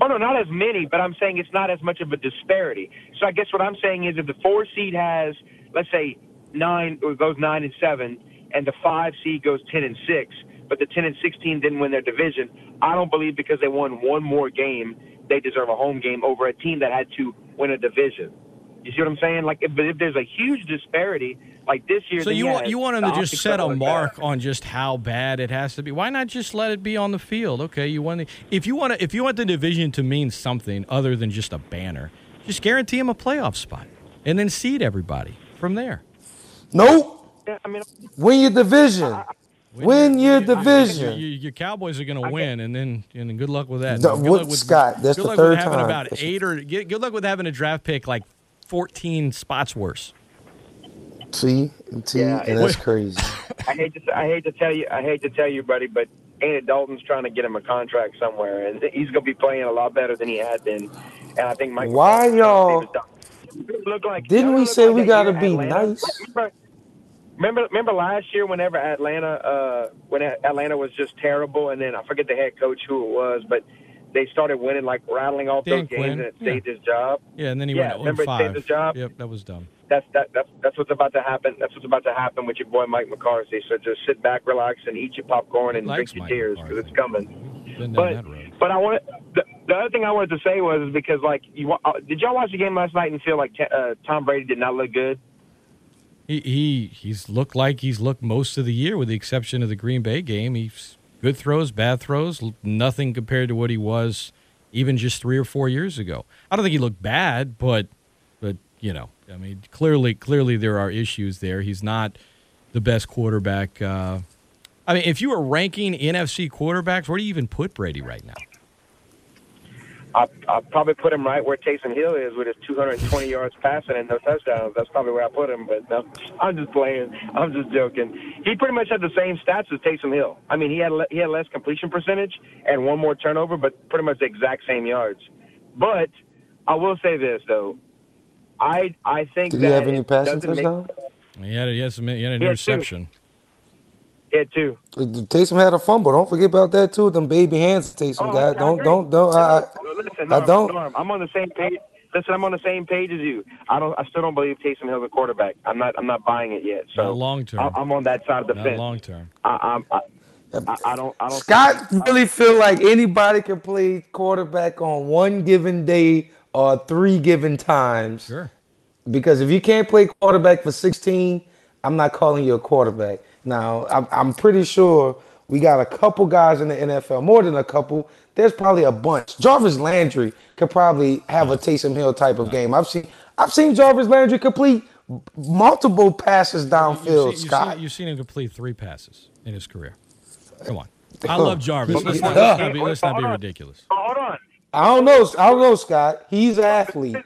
Oh no, not as many, but I'm saying it's not as much of a disparity. So I guess what I'm saying is if the four seed has, let's say, nine or goes nine and seven, and the five seed goes ten and six, but the ten and sixteen didn't win their division, I don't believe because they won one more game, they deserve a home game over a team that had to win a division. You see what I'm saying? Like, if, but if there's a huge disparity, like this year, So you yeah, want you want them to just set a mark bad. on just how bad it has to be. Why not just let it be on the field? Okay, you want the, if you want to, if you want the division to mean something other than just a banner, just guarantee them a playoff spot and then seed everybody from there. Nope. Yeah, I mean, Win your division. Win your Your, division. your Cowboys are going to win, and then and then good luck with that. The- good what- luck with, Scott, that's good the luck third with having time. about eight or good, good luck with having a draft pick like fourteen spots worse. See, see, Yeah, and that's crazy. I hate to I hate to tell you I hate to tell you, buddy, but Andy Dalton's trying to get him a contract somewhere, and he's going to be playing a lot better than he had been. And I think Mike. Why y'all- Look like Didn't we look say like we gotta be Atlanta- nice? Remember, remember, remember last year whenever Atlanta, uh, when Atlanta was just terrible, and then I forget the head coach who it was, but they started winning, like rattling off Dan those games, Quinn, and it yeah. saved his job. Yeah, and then he Yeah, went remember 0 it saved his job? Yep, that was dumb. that's that, that's that's what's about to happen. That's what's about to happen with your boy Mike McCarthy. So just sit back, relax, and eat your popcorn and drink your Mike tears because it's coming. But but I want the, the other thing I wanted to say was because like you uh, did y'all watch the game last night and feel like uh, Tom Brady did not look good? He, he he's looked like he's looked most of the year, with the exception of the Green Bay game. He's good throws, bad throws, nothing compared to what he was even just three or four years ago. I don't think he looked bad, but but you know, I mean, clearly clearly there are issues there. He's not the best quarterback. Uh, I mean, if you were ranking NFC quarterbacks, where do you even put Brady right now? I I probably put him right where Taysom Hill is with his 220 yards passing and no touchdowns. That's probably where I put him. But no, [LAUGHS] I'm just playing. I'm just joking. He pretty much had the same stats as Taysom Hill. I mean, he had he had less completion percentage and one more turnover, but pretty much the exact same yards. But I will say this though, I I think Did that he have any it passing doesn't make- touchdown? He had, he had, some, he had an Yeah, two. interception. Yeah, too. Uh, Taysom had a fumble. Don't forget about that too. Them baby hands, Taysom Oh, got. I Don't don't don't. I, I, Listen, I don't- Norm, I'm on the same page. Listen, I'm on the same page as you. I don't. I still don't believe Taysom Hill's a quarterback. I'm not. I'm not buying it yet. So Not long term. I- I'm on that side of the Not fence. long term. I, I'm- I, I, I don't. I don't. Scott really feel like anybody can play quarterback on one given day or three given times. Sure. Because if you can't play quarterback for 16, I'm not calling you a quarterback. Now, I'm, I'm pretty sure we got a couple guys in the NFL, more than a couple. There's probably a bunch. Jarvis Landry could probably have a Taysom Hill type of game. I've seen I've seen Jarvis Landry complete multiple passes downfield. You've seen, you've, Scott, seen, you've seen him complete three passes in his career. Come on. I love Jarvis. Let's not, let's not be, let's not be ridiculous. Oh, hold on. I don't know. I don't know, Scott. He's an athlete.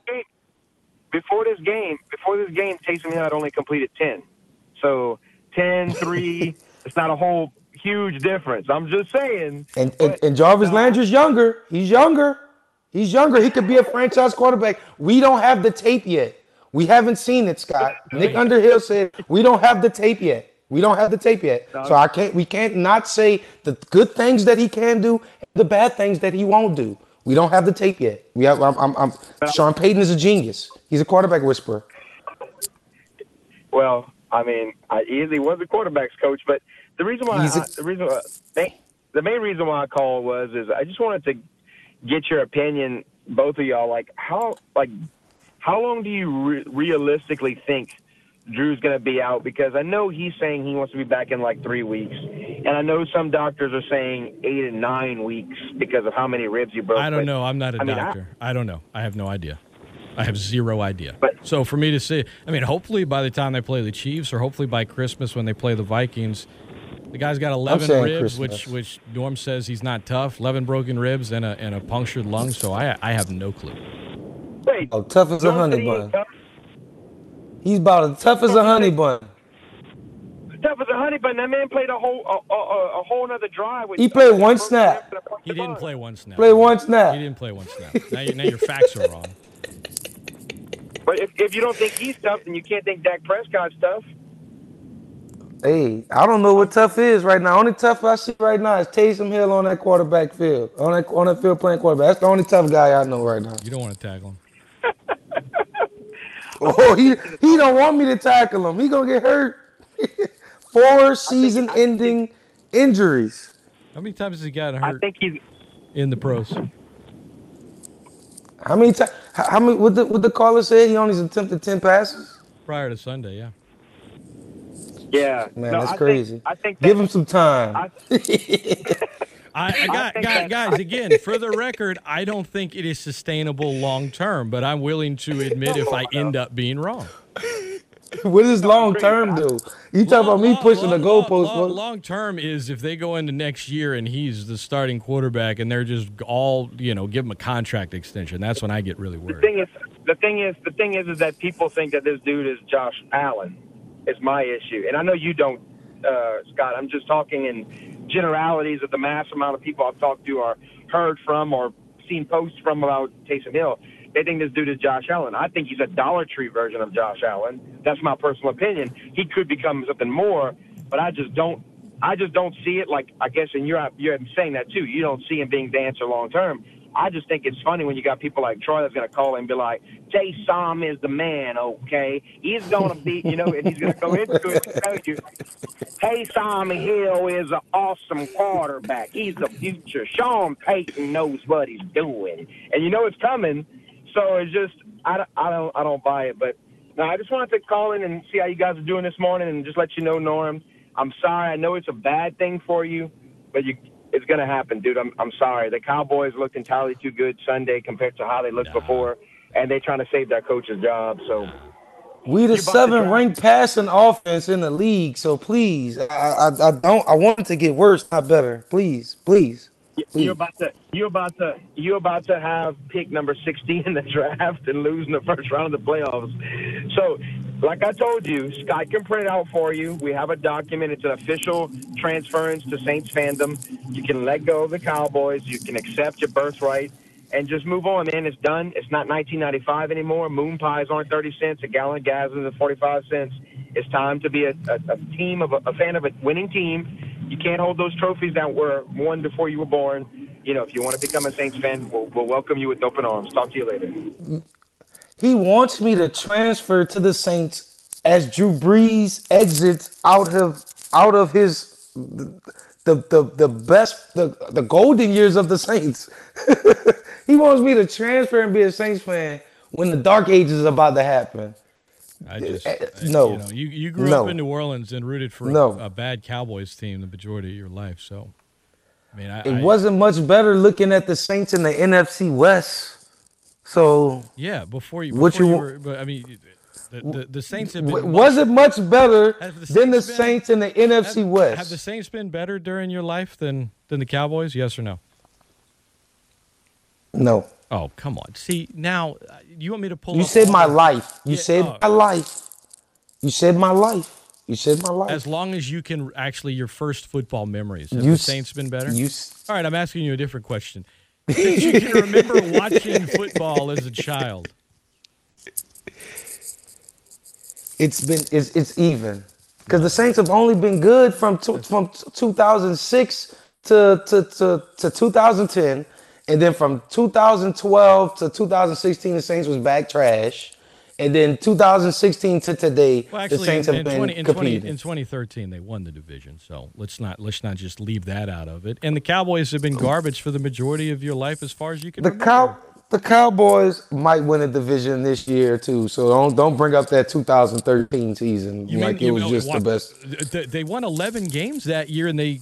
Before this game, before this game, Taysom Hill had only completed 10. So 10, 3, it's not a whole huge difference. I'm just saying. And, and, and Jarvis Landry's uh, younger. He's younger. He's younger. He could be a franchise quarterback. We don't have the tape yet. We haven't seen it, Scott. Nick Underhill said we don't have the tape yet. We don't have the tape yet. So I can't. We can't not say the good things that he can do, the bad things that he won't do. We don't have the tape yet. We have. I'm. I'm, I'm Sean Payton is a genius. He's a quarterback whisperer. Well, I mean, I, he, he was a quarterbacks coach, but the reason why He's the reason why, main- the main reason why I called was is I just wanted to get your opinion, both of y'all. Like how like how long do you re- realistically think Drew's going to be out? Because I know he's saying he wants to be back in like three weeks, and I know some doctors are saying eight and nine weeks because of how many ribs you broke. I don't but- know. I'm not a I mean, I- doctor. I, don't know. I have no idea. I have zero idea. But- so for me to say, I mean, hopefully by the time they play the Chiefs, or hopefully by Christmas when they play the Vikings, the guy's got 11 ribs, Christmas. which which Norm says he's not tough. 11 broken ribs and a and a punctured lung. So I I have no clue. Wait, Oh, tough as a honey bun. tough? He's about as tough as a honey bun. tough as a honey bun. That man played a whole a, a, a whole another drive. With He played one snap. He didn't play one snap. Play one snap. He didn't play one snap. Now, you, now your facts are wrong. But if, if you don't think he's tough, then you can't think Dak Prescott's tough. Hey, I don't know what tough is right now. Only tough I see right now is Taysom Hill on that quarterback field. On that on that field playing quarterback. That's the only tough guy I know right now. You don't want to tackle him. [LAUGHS] Oh, he he don't want me to tackle him. He gonna get hurt. [LAUGHS] Four season-ending injuries. How many times has he gotten hurt? I hurt think he's. in the pros? How many times? How, how many? What the what the caller said? He only attempted ten passes. Prior to Sunday, yeah. Yeah, Man, No, that's I think- crazy. I think Give him some time. [LAUGHS] I, I, I got, think guys, that- guys, again, for the record, I don't think it is sustainable long term, but I'm willing to admit if I [LAUGHS] end up being wrong. [LAUGHS] what does long term do? You talk about me pushing the goalpost. Long, bro. long term is if they go into next year and he's the starting quarterback and they're just all, you know, give him a contract extension. That's when I get really worried. the thing is, the thing is, the thing is, is that people think that this dude is Josh Allen. Is my issue, and I know you don't, uh, Scott. I'm just talking in generalities of the mass amount of people I've talked to or heard from or seen posts from about Taysom Hill. They think this dude is Josh Allen. I think he's a Dollar Tree version of Josh Allen. That's my personal opinion. He could become something more, but I just don't. I just don't see it. Like I guess, and you're you're saying that too. You don't see him being the answer long term. I just think it's funny when you got people like Troy that's going to call and be like, Jay Som is the man, okay? He's going to be, you know, and he's going to go into it and tell you, Taysom Hill is an awesome quarterback. He's the future. Sean Payton knows what he's doing. And you know it's coming. So it's just, I, don't- I, don't, I don't buy it. But no, I just wanted to call in and see how you guys are doing this morning and just let you know, Norm, I'm sorry. I know it's a bad thing for you, but you, it's going to happen, dude. I'm, I'm sorry. The Cowboys looked entirely too good Sunday compared to how they looked before, and they're trying to save their coach's job. So We the about to seventh ranked passing offense in the league. So please, I, I I don't. I want it to get worse, not better. Please, please. Please. Hmm. you're about to you're about to you're about to have pick number 16 in the [LAUGHS] draft and lose in the first round of the playoffs. So, like I told you, Scott can print it out for you. We have a document. It's an official transference to Saints fandom. You can let go of the Cowboys. You can accept your birthright and just move on, man. It's done. It's not 1995 anymore. Moon pies aren't 30 cents. A gallon of gas is 45 cents. It's time to be a, a, a team of a, a fan of a winning team. You can't hold those trophies that were won before you were born. You know, if you want to become a Saints fan, we'll, we'll welcome you with open arms. Talk to you later. He wants me to transfer to the Saints as Drew Brees exits out of out of his the the the best the the golden years of the Saints. [LAUGHS] he wants me to transfer and be a Saints fan when the dark ages is about to happen. I just, Eh, I- no. You, know, you, you grew No. up in New Orleans and rooted for a, No. a bad Cowboys team the majority of your life. So, I mean, I, It I- wasn't much better looking at the Saints in the NFC West. So Yeah, before you, What you you were, but I mean, the, the, the Saints have been. was it much better the than the Saints been- Saints in the NFC have, West? Have the Saints been better during your life than than the Cowboys? Yes or no? no. Oh, come on. See, now uh, you want me to pull You said my the- life. You Yeah, said oh. my life. You saved my life. You saved my life. As long as you can actually your first football memories. Have You the Saints been better? You s- All right, I'm asking you a different question. [LAUGHS] Since you can remember watching football as a child, it's been it's it's even because the Saints have only been good from from 2006 to, to to to 2010, and then from 2012 to 2016 the Saints was back trash, and then 2016 to today well, the Saints in, have in, been 20, in, 20, in 2013 they won the division. So let's not let's not just leave that out of it. And the Cowboys have been garbage for the majority of your life, as far as you can the remember. cow the Cowboys might win a division this year too, so don't don't bring up that 2013 season You like mean- it was mean- just the best. They won 11 games that year, and they.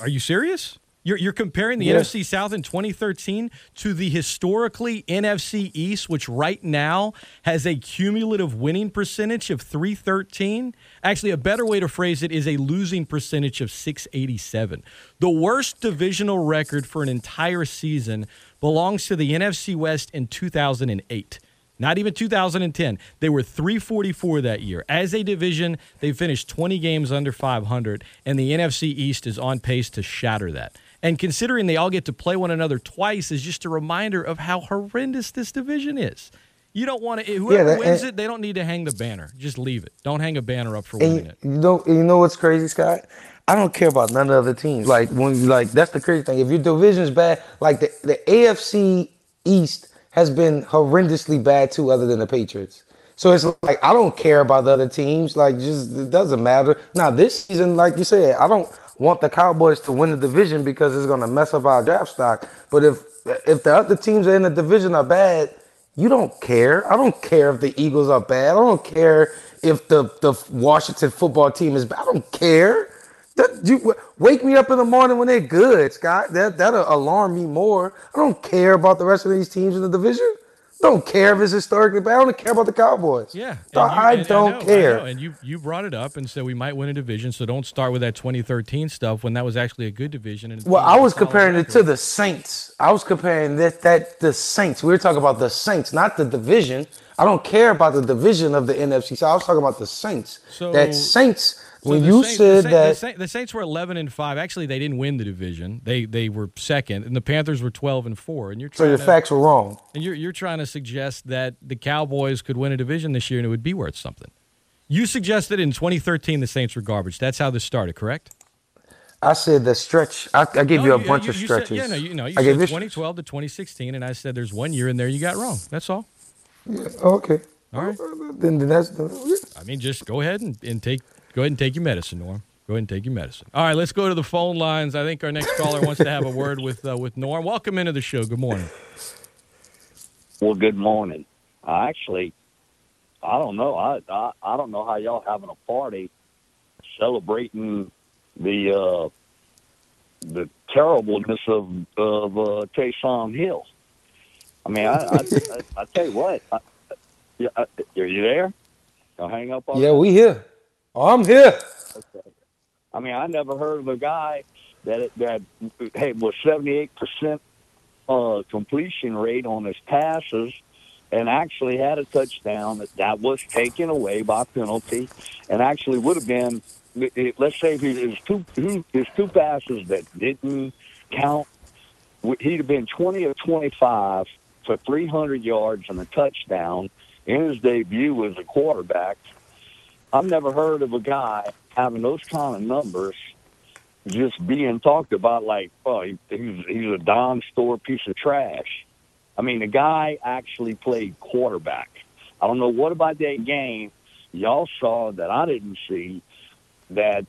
Are you serious? You're, you're comparing the Yeah. NFC South in 2013 to the historically NFC East, which right now has a cumulative winning percentage of 313. Actually, a better way to phrase it is a losing percentage of 687. The worst divisional record for an entire season belongs to the NFC West in 2008. Not even 2010. They were 344 that year. As a division, they finished 20 games under 500, and the NFC East is on pace to shatter that. And considering they all get to play one another twice is just a reminder of how horrendous this division is. You don't want to. Eh, whoever that- wins and- it, they don't need to hang the banner. Just leave it. Don't hang a banner up for winning it. you know, you know what's crazy, Scott? I don't care about none of the other teams. Like when, like that's the crazy thing. If your division's bad, like the the AFC East has been horrendously bad too, other than the Patriots. So it's like I don't care about the other teams. Like just it doesn't matter. Now this season, like you said, I don't want the Cowboys to win the division because it's gonna mess up our draft stock. But if if the other teams in the division are bad, you don't care. I don't care if the Eagles are bad. I don't care if the, the Washington football team is bad. I don't care. That, you wake me up in the morning when they're good, Scott. That that'll alarm me more. I don't care about the rest of these teams in the division. Don't care if it's historically bad. I don't care about the Cowboys. Yeah, you- I and don't know, care. know, And you you brought it up and said we might win a division, so don't start with that 2013 stuff when that was actually a good division. And Well, I was comparing it to the Saints. I was comparing that that the Saints. We were talking about the Saints, not the division. I don't care about the division of the NFC. So I was talking about the Saints. So- that Saints. When the you Saints- said the, Saints, that, the, Saints, the Saints were 11 and five. Actually, they didn't win the division. They they were second, and the Panthers were 12 and four. And you're so your to, facts were wrong. and you're you're trying to suggest that the Cowboys could win a division this year and it would be worth something. You suggested in 2013 the Saints were garbage. That's how this started, correct? I said the stretch. I, I gave No, you a bunch of you stretches. Said, yeah, no, you know, you I said gave you 2012 to 2016, and I said there's one year in there you got wrong. That's all. Oh, okay. All right. Then, then that's I mean, just go ahead and, and take go ahead and take your medicine, Norm. Go ahead and take your medicine. All right, let's go to the phone lines. I think our next caller wants to have a word with uh, with Norm. Welcome into the show. Good morning. Well, good morning. I actually, I don't know. I, I I don't know how y'all having a party celebrating the uh, the terribleness of of uh, Taysom Hill. I mean, I I, I, I tell you what. I, yeah, I, are you there? I'll hang up on. yeah. We here. I'm here. I mean, I never heard of a guy that that hey was seventy eight percent uh completion rate on his passes, and actually had a touchdown that that was taken away by penalty, and actually would have been. Let's say his two his two passes that didn't count, he'd have been twenty or twenty five for three hundred yards and a touchdown in his debut as a quarterback. I've never heard of a guy having those kind of numbers just being talked about like, oh, he, he's, he's a Don Store piece of trash. I mean, the guy actually played quarterback. I don't know what about that game y'all saw that I didn't see that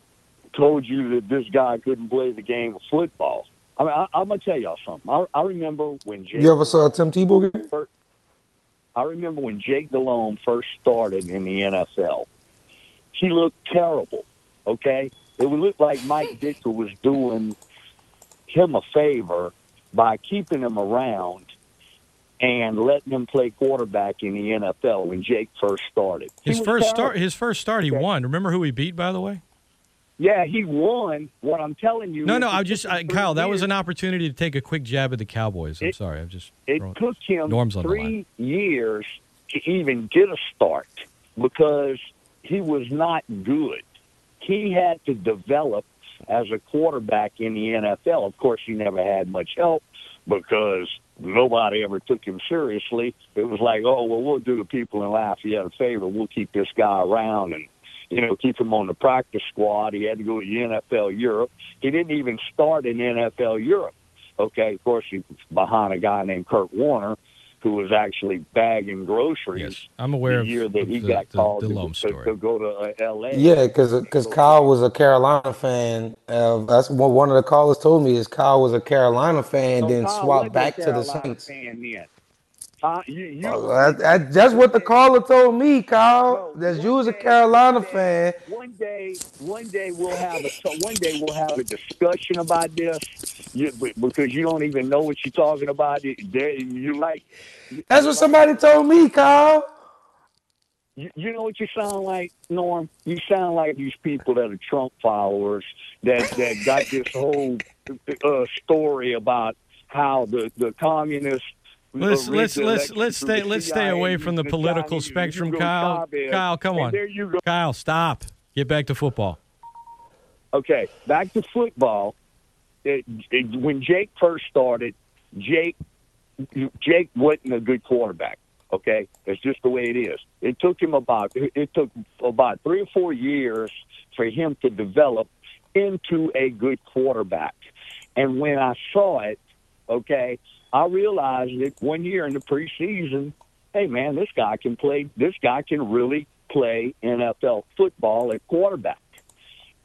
told you that this guy couldn't play the game of football. I mean, I, I'm gonna tell y'all something. I, I remember when Jake You ever saw Tim Tebow first, I remember when Jake Delhomme first started in the NFL. He looked terrible. Okay, it would look like Mike [LAUGHS] Ditka was doing him a favor by keeping him around and letting him play quarterback in the NFL when Jake first started. He His first terrible. start. His first start, he Okay. won. Remember who he beat, by the way? Yeah, he won. What I'm telling you. No, no. I just, I, three Kyle. That was an opportunity to take a quick jab at the Cowboys. I'm It- sorry. I'm just. It took him Norm's three years to even get a start because he was not good. He had to develop as a quarterback in the NFL. Of course, he never had much help because nobody ever took him seriously. It was like, oh, well, we'll do the people in Lafayette a favor. We'll keep this guy around and, you know, keep him on the practice squad. He had to go to the NFL Europe. He didn't even start in NFL Europe. Okay, of course, he was behind a guy named Kurt Warner, who was actually bagging groceries Yes, I'm aware the of, year that he the, got the, called the to, Loam to, to go to uh, L.A. Yeah, because Kyle was a Carolina fan. Uh, that's what one of the callers told me is Kyle was a Carolina fan, So then Kyle swapped back to the Saints. fan then. Uh, you, you, Oh, that- that- that's what the caller told me, Kyle. No, That you was a Carolina one day- fan. One day, one day we'll have a one day we'll have a discussion about this. You, because you don't even know what you're talking about. There- you like That's what somebody told me, Kyle. You, you know what you sound like, Norm? You sound like these people that are Trump followers that that got this whole uh, story about how the the communists Let's let's let's let's stay let's stay away from the political Chinese spectrum, Kyle. Kyle, come on. there you go. Kyle, stop. Get back to football. Okay, back to football. It, it, when Jake first started, Jake Jake wasn't a good quarterback. Okay, it's just the way it is. It took him about it took about three or four years for him to develop into a good quarterback. And when I saw it, okay, I realized that one year in the preseason, hey man, this guy can play. This guy can really play NFL football at quarterback.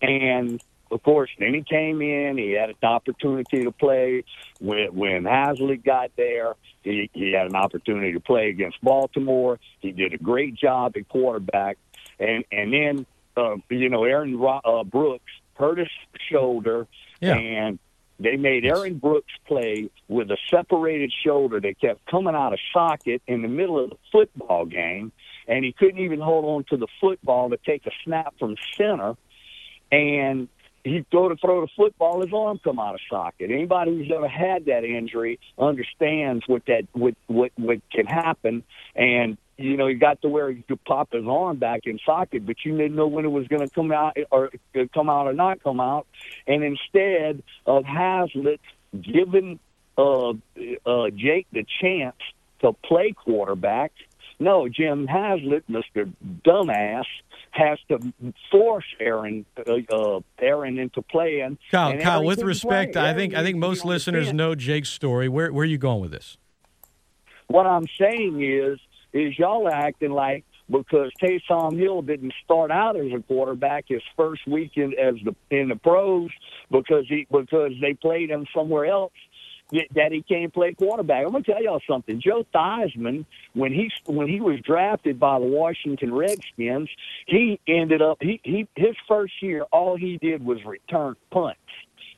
And of course, then he came in. He had an opportunity to play when when Haslett got there. He, he had an opportunity to play against Baltimore. He did a great job at quarterback, and and then uh, you know Aaron uh, Brooks hurt his shoulder, Yeah. and they made Aaron Brooks play with a separated shoulder that kept coming out of socket in the middle of the football game, and he couldn't even hold on to the football to take a snap from center, and he'd go to throw the football, his arm come out of socket. Anybody who's ever had that injury understands what that what what what can happen. And you know, he got to where he could pop his arm back in socket, but you didn't know when it was going to come out or uh, come out or not come out. And instead of Haslett giving uh, uh, Jake the chance to play quarterback, no, Jim Haslett, Mister Dumbass, has to force Aaron uh, uh, Aaron into playing. Kyle, Kyle, with respect, play. I Aaron think I think most listeners know Jake's story. Where where are you going with this? What I'm saying is, is y'all acting like because Taysom Hill didn't start out as a quarterback his first weekend as the in the pros because he because they played him somewhere else that he can't play quarterback. I'm gonna tell y'all something. Joe Theismann, when he when he was drafted by the Washington Redskins, he ended up he, he his first year all he did was return punts.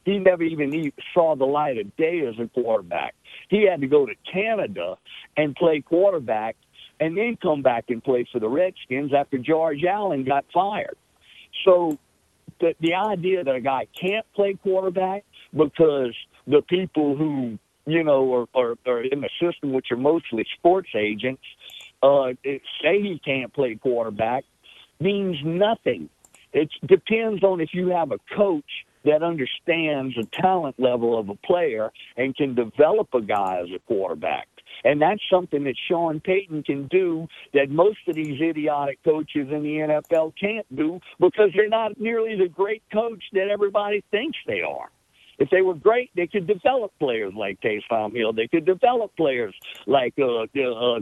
He never even e- saw the light of day as a quarterback. He had to go to Canada and play quarterback and then come back and play for the Redskins after George Allen got fired. So the, the idea that a guy can't play quarterback because the people who, you know, are, are, are in the system, which are mostly sports agents, uh, say he can't play quarterback means nothing. It depends on if you have a coach that understands the talent level of a player and can develop a guy as a quarterback. And that's something that Sean Payton can do that most of these idiotic coaches in the NFL can't do because they're not nearly the great coach that everybody thinks they are. If they were great, they could develop players like Taysom Hill. They could develop players like uh, uh, uh,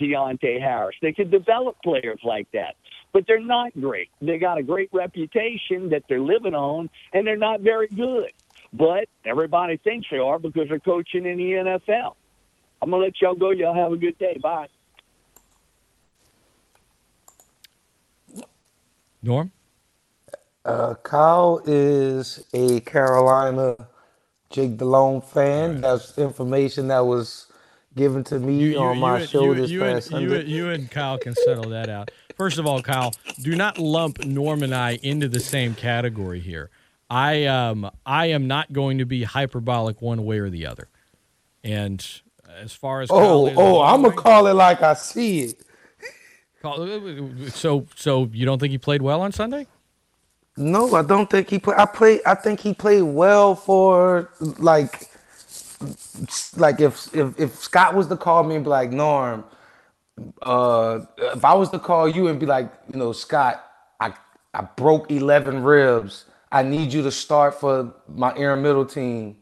Deonte Harris. They could develop players like that. But they're not great. They got a great reputation that they're living on, and they're not very good. But everybody thinks they are because they're coaching in the NFL. I'm gonna let y'all go. Y'all have a good day. Bye. Norm? Uh, Kyle is a Carolina Jake Delhomme fan. That's information that was given to me on my and- show you, this you past and, you, Sunday. you and Kyle can settle that out. First of all, Kyle, do not lump Norm and I into the same category here. I um I am not going to be hyperbolic one way or the other. And as far as oh, oh, I'm gonna call it like I see it. So so you don't think he played well on Sunday? No, I don't think he played. I play. I think he played well for like, like if if if Scott was to call me and be like Norm, uh, if I was to call you and be like, you know, Scott, I I broke eleven ribs. I need you to start for my Aaron Middle team,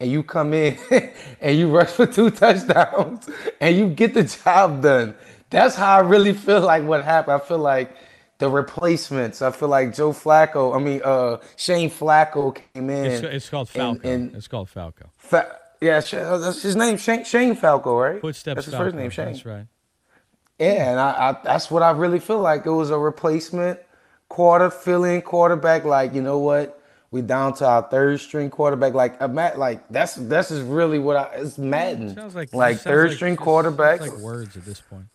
and you come in [LAUGHS] and you rush for two touchdowns [LAUGHS] and you get the job done. That's how I really feel like what happened. I feel like the replacements. I feel like Joe Flacco. I mean, uh, Shane Flacco came in. It's, it's called Falco. and- it's called Falco. Fa- yeah, uh, that's his name. Shane, Shane Falco, right? Footsteps That's his Falco. first name, Shane. That's right. Yeah, and I, I that's what I really feel like. It was a replacement quarter fill-in quarterback. Like, you know what? We down to our third string quarterback. Like, a Matt, like that's that's is really what I. It's Madden. Sounds like like third like- string sounds quarterback. like words at this point.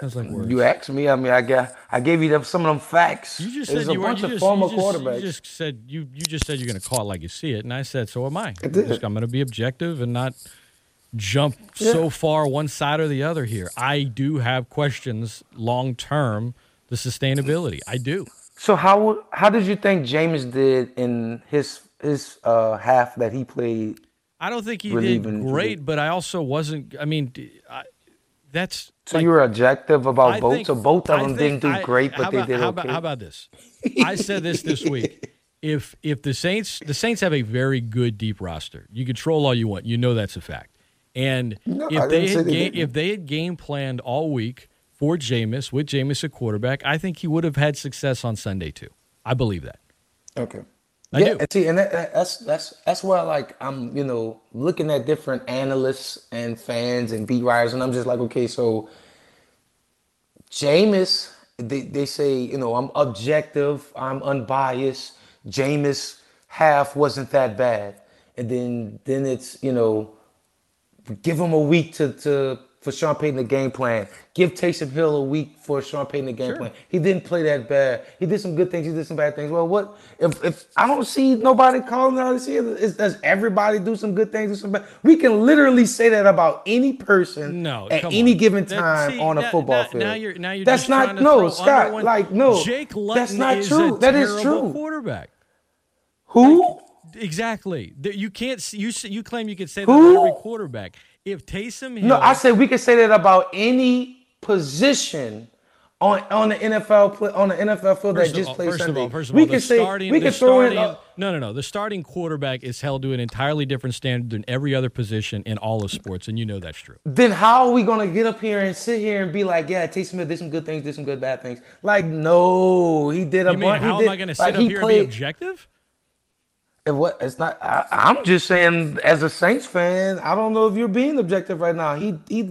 Sounds like words. You asked me. I mean, I got I gave you them, some of them facts. You just There's said you were. You just, former you just, quarterbacks. You just said you. You just said you're going to call it like you see it, and I said so am I. I did. Just- I'm going to be objective and not jump so far one side or the other here. I do have questions long term the sustainability. I do. So how how did you think James did in his his uh, half that he played? I don't think he did great, but I also wasn't. I mean, I, that's So like- you were objective about I both. think- so both of them didn't do I- great, but they about- did how okay. About, how about this? I said this this week. If if the Saints the Saints have a very good deep roster, you control all you want. You know that's a fact. And No, if they had they ga- didn't. if they had game planned all week for Jameis with Jameis at quarterback, I think he would have had success on Sunday too. I believe that. Okay. I yeah, do. and see, and that, that- that's that's that's why like I'm you know looking at different analysts and fans and beat writers, and I'm just like, okay, so Jameis, they they say you know I'm objective, I'm unbiased. Jameis half wasn't that bad, and then then it's you know give him a week to, to for Sean Payton the game plan. Give Taysom Hill a week for Sean Payton the game plan. He didn't play that bad. He did some good things. He did some bad things. Well, what if if I don't see nobody calling out this year? Is, does everybody do some good things? Do some bad? We can literally say that about any person No, at any on. given That- time see, on a now- football now- field. now you're- now you're that's not no Scott. one- Like no, Jake Luton that's not is true. A That is true. Quarterback. Who? Exactly. You can't. You you claim you could say that Who? every quarterback. If Taysom Hill, No, I said we could say that about any position on on the NFL on the NFL field that First of just all, played first of all, first of we all, the could say starting, we could throw in. starting- uh, no, no, no. The starting quarterback is held to an entirely different standard than every other position in all of sports, and you know that's true. then how are we gonna get up here and sit here and be like, yeah, Taysom Hill did some good things, did some good bad things? Like, no, he did a You mean bunch. how did, am I going to like, sit up he here played, and be objective? And what? It's not. I, I'm just saying, as a Saints fan, I don't know if you're being objective right now. He he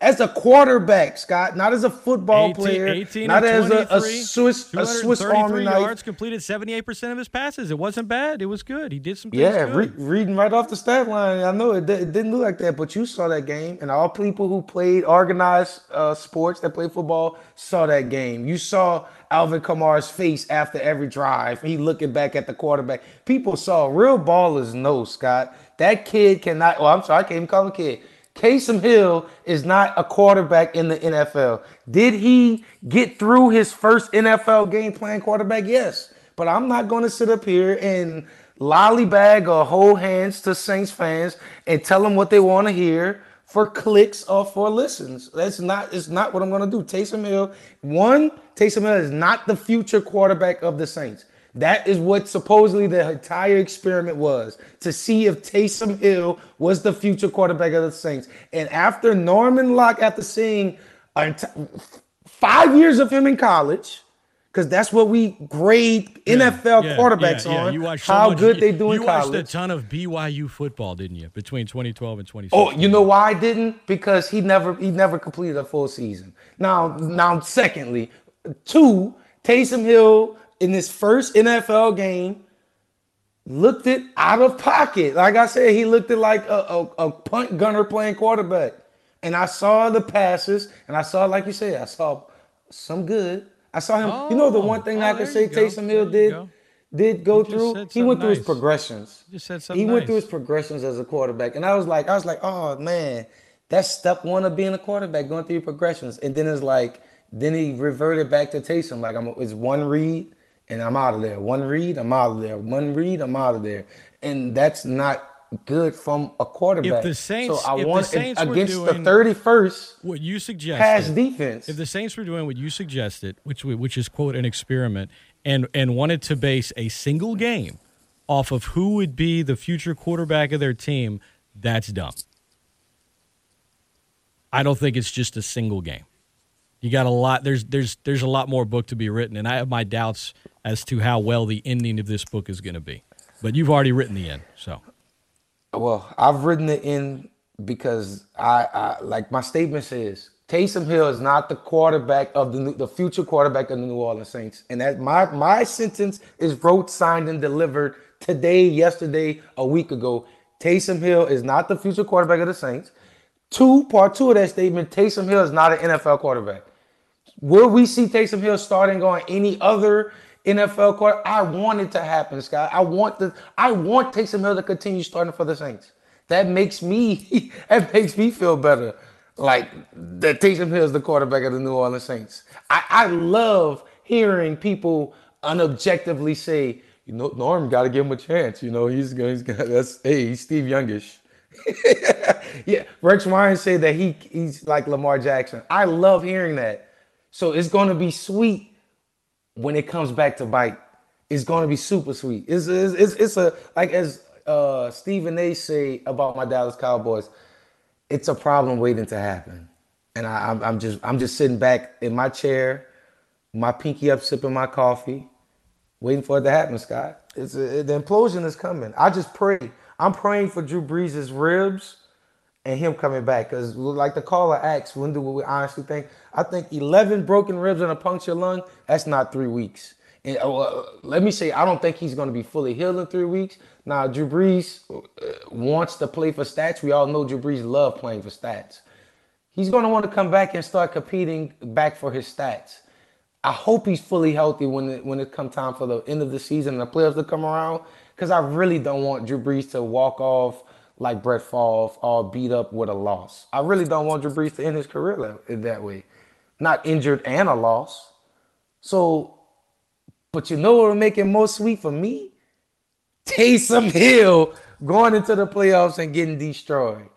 as a quarterback, Scott, not as a football 18, player, 18 not as a, a Swiss a Swiss 233 Army knife. yards, completed seventy eight percent of his passes. It wasn't bad. It was good. He did some things Yeah, re- reading right off the stat line. I know it, di- it didn't look like that, but you saw that game, and all people who played organized uh, sports that played football saw that game. You saw Alvin Kamara's face after every drive. He looking back at the quarterback. People saw real ballers know Scott. That kid cannot. Oh, I'm sorry, I can't even call him a kid. Taysom Hill is not a quarterback in the NFL. Did he get through his first NFL game playing quarterback? Yes. But I'm not going to sit up here and lollybag or hold hands to Saints fans and tell them what they want to hear for clicks or for listens. That's not it's not what I'm going to do. Taysom Hill, one, Taysom Hill is not the future quarterback of the Saints. That is what supposedly the entire experiment was to see if Taysom Hill was the future quarterback of the Saints. And after Norman Locke, after seeing five years of him in college, because that's what we grade NFL Yeah, quarterbacks yeah, yeah. on, You watched so how much- good they do in college. You watched a ton of BYU football, didn't you? Between 2012 and 2016. Oh, you know why I didn't? Because he never he never completed a full season. Now, now, secondly, two, Taysom Hill in his first NFL game looked it out of pocket. Like I said, he looked it like a, a, a punt gunner playing quarterback. And I saw the passes, and I saw, like you said, I saw some good. I saw him. you know, the one thing Oh, I oh, could say. Taysom Hill did go. did go through. He went something through his progressions. You said He something went through his progressions as a quarterback, and I was like, I was like, oh man, that's step one of being a quarterback, going through your progressions. And then it's like, then he reverted back to Taysom, like I'm, it's one read and I'm out of there. One read, I'm out of there. One read, I'm out of there. And that's not good from a quarterback. If the Saints- so I if the want Saints were against doing- the 31st what you suggested. pass defense. If the Saints were doing what you suggested, which which is quote an experiment, and and wanted to base a single game off of who would be the future quarterback of their team, that's dumb. I don't think it's just a single game. You got a lot. There's there's there's a lot more book to be written, and I have my doubts as to how well the ending of this book is going to be. But you've already written the end, so Well, I've written it in because I, I like my statement says Taysom Hill is not the quarterback of the new, the future quarterback of the New Orleans Saints, and that my my sentence is wrote, signed, and delivered today, yesterday, a week ago. Taysom Hill is not the future quarterback of the Saints. Two, part two of that statement, Taysom Hill is not an NFL quarterback. Will we see Taysom Hill starting on any other NFL court? I want it to happen, Scott. I want the I want Taysom Hill to continue starting for the Saints. that makes me [LAUGHS] that makes me feel better. Like that Taysom Hill is the quarterback of the New Orleans Saints. I, I love hearing people unobjectively say, you know, Norm got to give him a chance. You know, he's going. He's got that's hey, he's Steve Youngish. [LAUGHS] yeah, Rex Ryan said that he he's like Lamar Jackson. I love hearing that. So it's going to be sweet when it comes back to bite. It's going to be super sweet. It's it's, it's, it's a like as uh, Stephen A. say about my Dallas Cowboys. It's a problem waiting to happen, and I, I'm, I'm just I'm just sitting back in my chair, my pinky up, sipping my coffee, waiting for it to happen. Scott, it's a, the implosion is coming. I just pray. I'm praying for Drew Brees' ribs and him coming back. Because, like the caller asked, when do we honestly think? I think 11 broken ribs and a punctured lung, that's not three weeks. And uh, let me say, I don't think he's going to be fully healed in three weeks. Now, Drew Brees uh, wants to play for stats. We all know Drew Brees love playing for stats. He's going to want to come back and start competing back for his stats. I hope he's fully healthy when it, when it come time for the end of the season and the playoffs to come around. Because I really don't want Drew Brees to walk off like Brett Favre, all beat up with a loss. I really don't want Brees to end his career that way, not injured and a loss. So, but you know what would make it more sweet for me? Taysom Hill going into the playoffs and getting destroyed.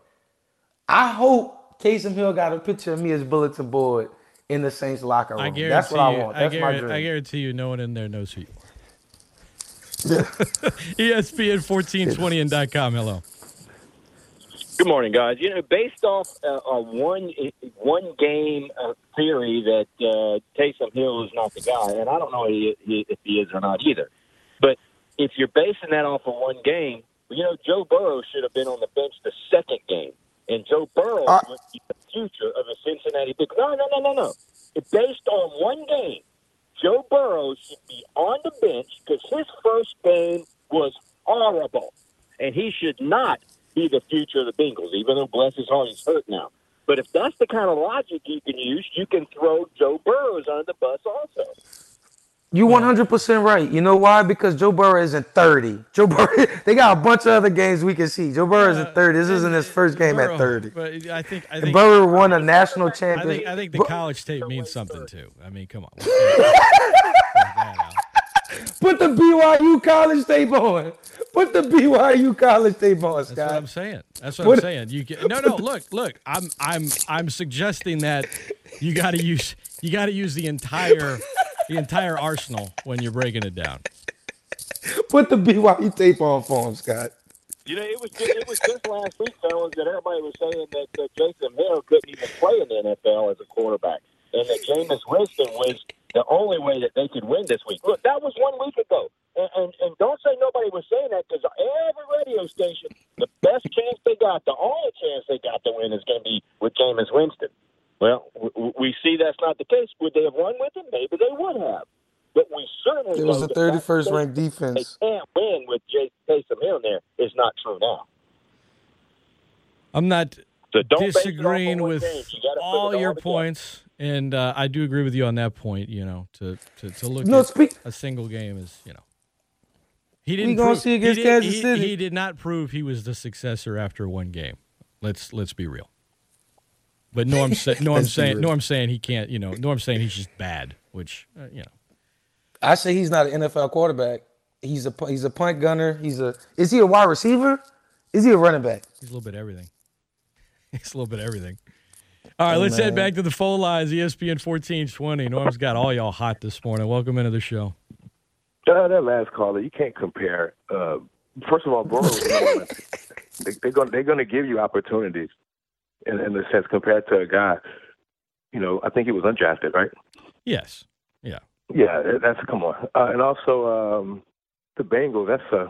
I hope Taysom Hill got a picture of me as bulletin board in the Saints locker room. I guarantee That's what I want. That's I, my dream. I guarantee you, no one in there knows who you are. [LAUGHS] [LAUGHS] ESPN fourteen twenty and dot com. Hello. Good morning, guys. You know, based off uh, a one one game uh, theory that uh, Taysom Hill is not the guy, and I don't know if he, if he is or not either. But if you're basing that off of one game, you know, Joe Burrow should have been on the bench the second game, and Joe Burrow Uh, would be the future of the Cincinnati Bengals. No, no, no, no, no. It's based on one game. Joe Burrow should be on the bench because his first game was horrible, and he should not be the future of the Bengals, even though bless his heart he's hurt now. But if that's the kind of logic you can use, you can throw Joe Burrows under the bus also. You 100% right. You know why? Because Joe Burrow isn't 30. Joe Burrow, [LAUGHS] they got a bunch of other games we can see. Joe Burrow isn't uh, 30. This isn't his first game Burrow, at 30. But I think I And think Burrow won a national I championship. think I think the college tape means something too. I mean, come on. [LAUGHS] Put the BYU college tape on. Put the BYU college tape on, That's what Scott. I'm saying. That's what, What- I'm saying. You get, no, no. Look, look. I'm, I'm, I'm suggesting that you got to use, you got to use the entire, the entire arsenal when you're breaking it down. Put the BYU tape on for him, Scott. You know, it was just, it was just last week, fellas, that everybody was saying that uh, Jason Hill couldn't even play in the NFL as a quarterback, and that Jameis Winston was the only way that they could win this week. Look, that was one week ago, and and, and don't say nobody was saying that because every radio station, the best chance they got, the only chance they got to win is going to be with Jameis Winston. Well, w- w- we see that's not the case. Would they have won with him? Maybe they would have. But we certainly It was know the that that 31st ranked defense. they defense. can't win with Jay Taysom Hill there is not true now. I'm not So don't base it off disagreeing with game. You gotta put all your together. points, and uh, I do agree with you on that point. You know, to to, to look No, at speak- a single game is you know. He didn't. gonna prove- see against he did- Kansas he- City. He did not prove he was the successor after one game. Let's let's be real. But Norm sa- Norm [LAUGHS] saying. Norm saying he can't. You know, Norm saying he's just bad, which uh, you know. I say he's not an NFL quarterback. He's a pu- he's a punt gunner. He's a is he a wide receiver? Is he a running back? He's a little bit of everything. [LAUGHS] He's a little bit of everything. All right, let's head back to the phone lines. ESPN fourteen twenty. Norm's got all y'all hot this morning. Welcome into the show. Uh, that last caller, you can't compare. Uh, first of all, Burrow, they, they're going they're going to give you opportunities in, in a sense compared to a guy. You know, I think he was undrafted, right? Yes. Yeah. Yeah, that's come on. Uh, and also um, the Bengals. That's a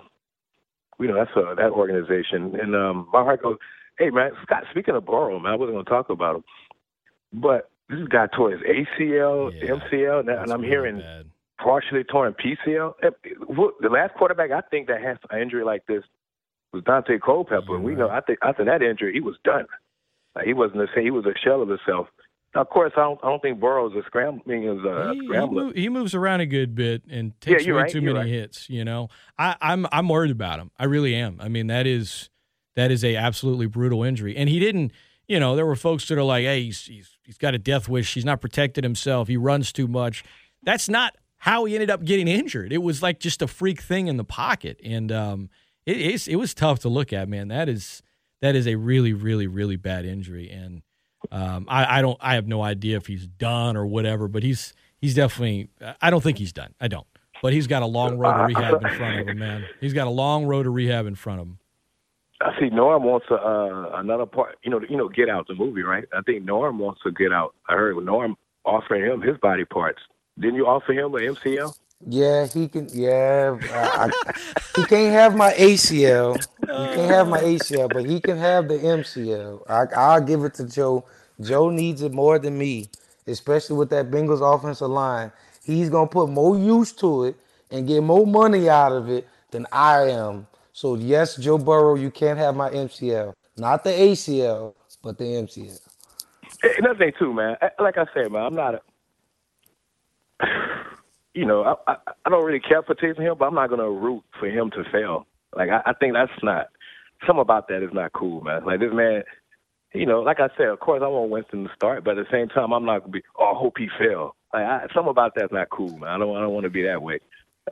you know that's a that organization. And um, my heart goes, hey man, Scott. Speaking of Burrow, man, I wasn't going to talk about him, but this guy tore his ACL, Yeah, MCL, and, and I'm really hearing bad. partially torn PCL. The last quarterback I think that has an injury like this was Daunte Culpepper. and we know I think after that injury he was done. Like, he wasn't the same. He was a shell of himself. Now, of course, I don't. I don't think Burrow's a scrambling is a he, he, scrambler. move, he moves around a good bit and takes you're way right, too many right. hits. You know, I, I'm I'm worried about him. I really am. I mean, that is that is a absolutely brutal injury. And he didn't, you know, there were folks that are like, hey, he's he's, he's got a death wish. He's not protected himself. He runs too much. That's not how he ended up getting injured. It was like just a freak thing in the pocket, and um, it it was tough to look at. Man, that is that is a really really really bad injury, and um, I, I don't I have no idea if he's done or whatever, but he's he's definitely I don't think he's done. I don't. But he's got a long road to rehab in front of him, man. He's got a long road to rehab in front of him. I see Norm wants a, uh, another part. You know, you know, Get Out the movie, right? I think Norm wants to get out. I heard Norm offering him his body parts. Didn't you offer him an MCL? Yeah, he can. Yeah, I, I, he can't have my ACL. He can't have my ACL, but he can have the MCL. I, I'll give it to Joe. Joe needs it more than me, especially with that Bengals offensive line. He's gonna put more use to it and get more money out of it than I am. So yes, Joe Burrow, you can't have my MCL, not the ACL, but the MCL. Another thing too, man. Like I said, man, I'm not a you know, I, I, I don't really care for Taysom Hill, but I'm not gonna root for him to fail. Like I, I think that's not some about that is not cool, man. Like this man, you know, like I said, of course I want Winston to start, but at the same time, I'm not gonna be. Oh, I hope he fail. Like I, some about that's not cool, man. I don't, I don't want to be that way.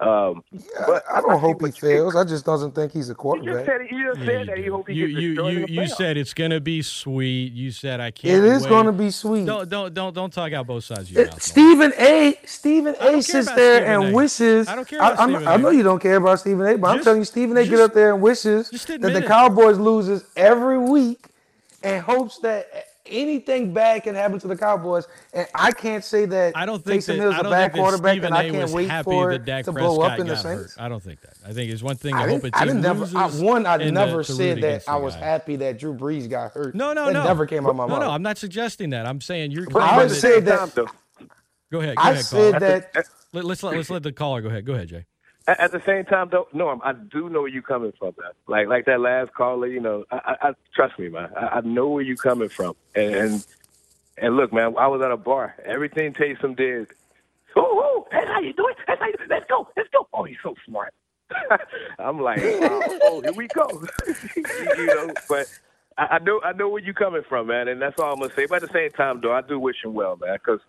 Um, but I don't I hope he fails. I just doesn't think he's a quarterback. You just said, you just said that you hope he you, gets you, you, you, you said it's gonna be sweet. You said I can't. It is wait. gonna be sweet. Don't don't don't don't talk out both sides of your It- mouth. Stephen A. Stephen A. care sits there Stephen and A. wishes. I don't care about I'm- Stephen I A. know you don't care about Stephen A. But I'm telling you, Stephen A. get up there and wishes that admit the it. Cowboys loses every week, and hopes that anything bad can happen to the Cowboys. And I can't say that I don't think Taysom that, Hill's I a don't bad think that quarterback, Stephen and I A. can't was wait happy for that it Dak to Prescott blow up in the got Saints. hurt. I don't think that. I think it's one thing to I hope didn't, a I team didn't never. I, one, I uh, never to said root that I was guy. happy that Drew Brees got hurt. No, no, that no. never came out of my no, mouth. No, I'm not suggesting that. I'm saying you're. But I claiming would say that- Go ahead. Go I ahead, said caller. that. Let, let's let, let's let the caller go ahead. Go ahead, Jay. At, at the same time, though, Norm, I do know where you coming from, man. Like like that last caller, you know, I, I, I trust me, man. I, I know where you coming from, and, and and look, man, I was at a bar. Everything Taysom did. Oh, oh, that's how you do it. That's how you. Let's go. Let's go. Oh, he's so smart. [LAUGHS] I'm like, oh, oh, here we go. [LAUGHS] you know, but I, I know I know where you coming from, man, and that's all I'm gonna say. But at the same time, though, I do wish him well, man, because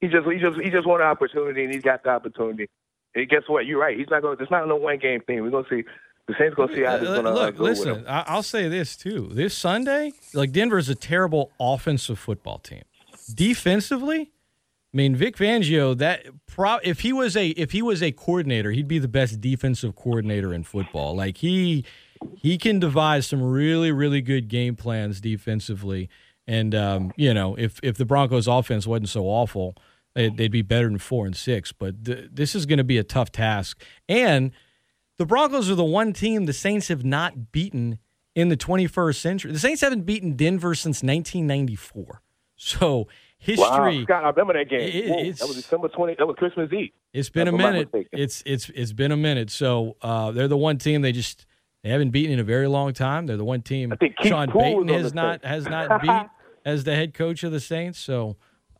he just he just he just wanted an opportunity, and he's got the opportunity. And guess what? You're right. He's not going. to It's not no one game thing. We're gonna see. The Saints gonna see how this Uh, gonna uh, Look, go listen. I'll say this too. This Sunday, like Denver's a terrible offensive football team. Defensively, I mean Vic Fangio. That pro, if he was a if he was a coordinator, he'd be the best defensive coordinator in football. Like he he can devise some really really good game plans defensively. And um, you know, if if the Broncos' offense wasn't so awful, they'd, they'd be better than four and six. But th- this is going to be a tough task. And the Broncos are the one team the Saints have not beaten in the 21st century. The Saints haven't beaten Denver since 1994. So history. Wow, Scott, I remember that game. It, Whoa, that was December 20. That was Christmas Eve. It's been If a minute. It's it's it's been a minute. So uh, they're the one team they just they haven't beaten in a very long time. They're the one team I think Sean Payton has not has [LAUGHS] not beat as the head coach of the Saints. So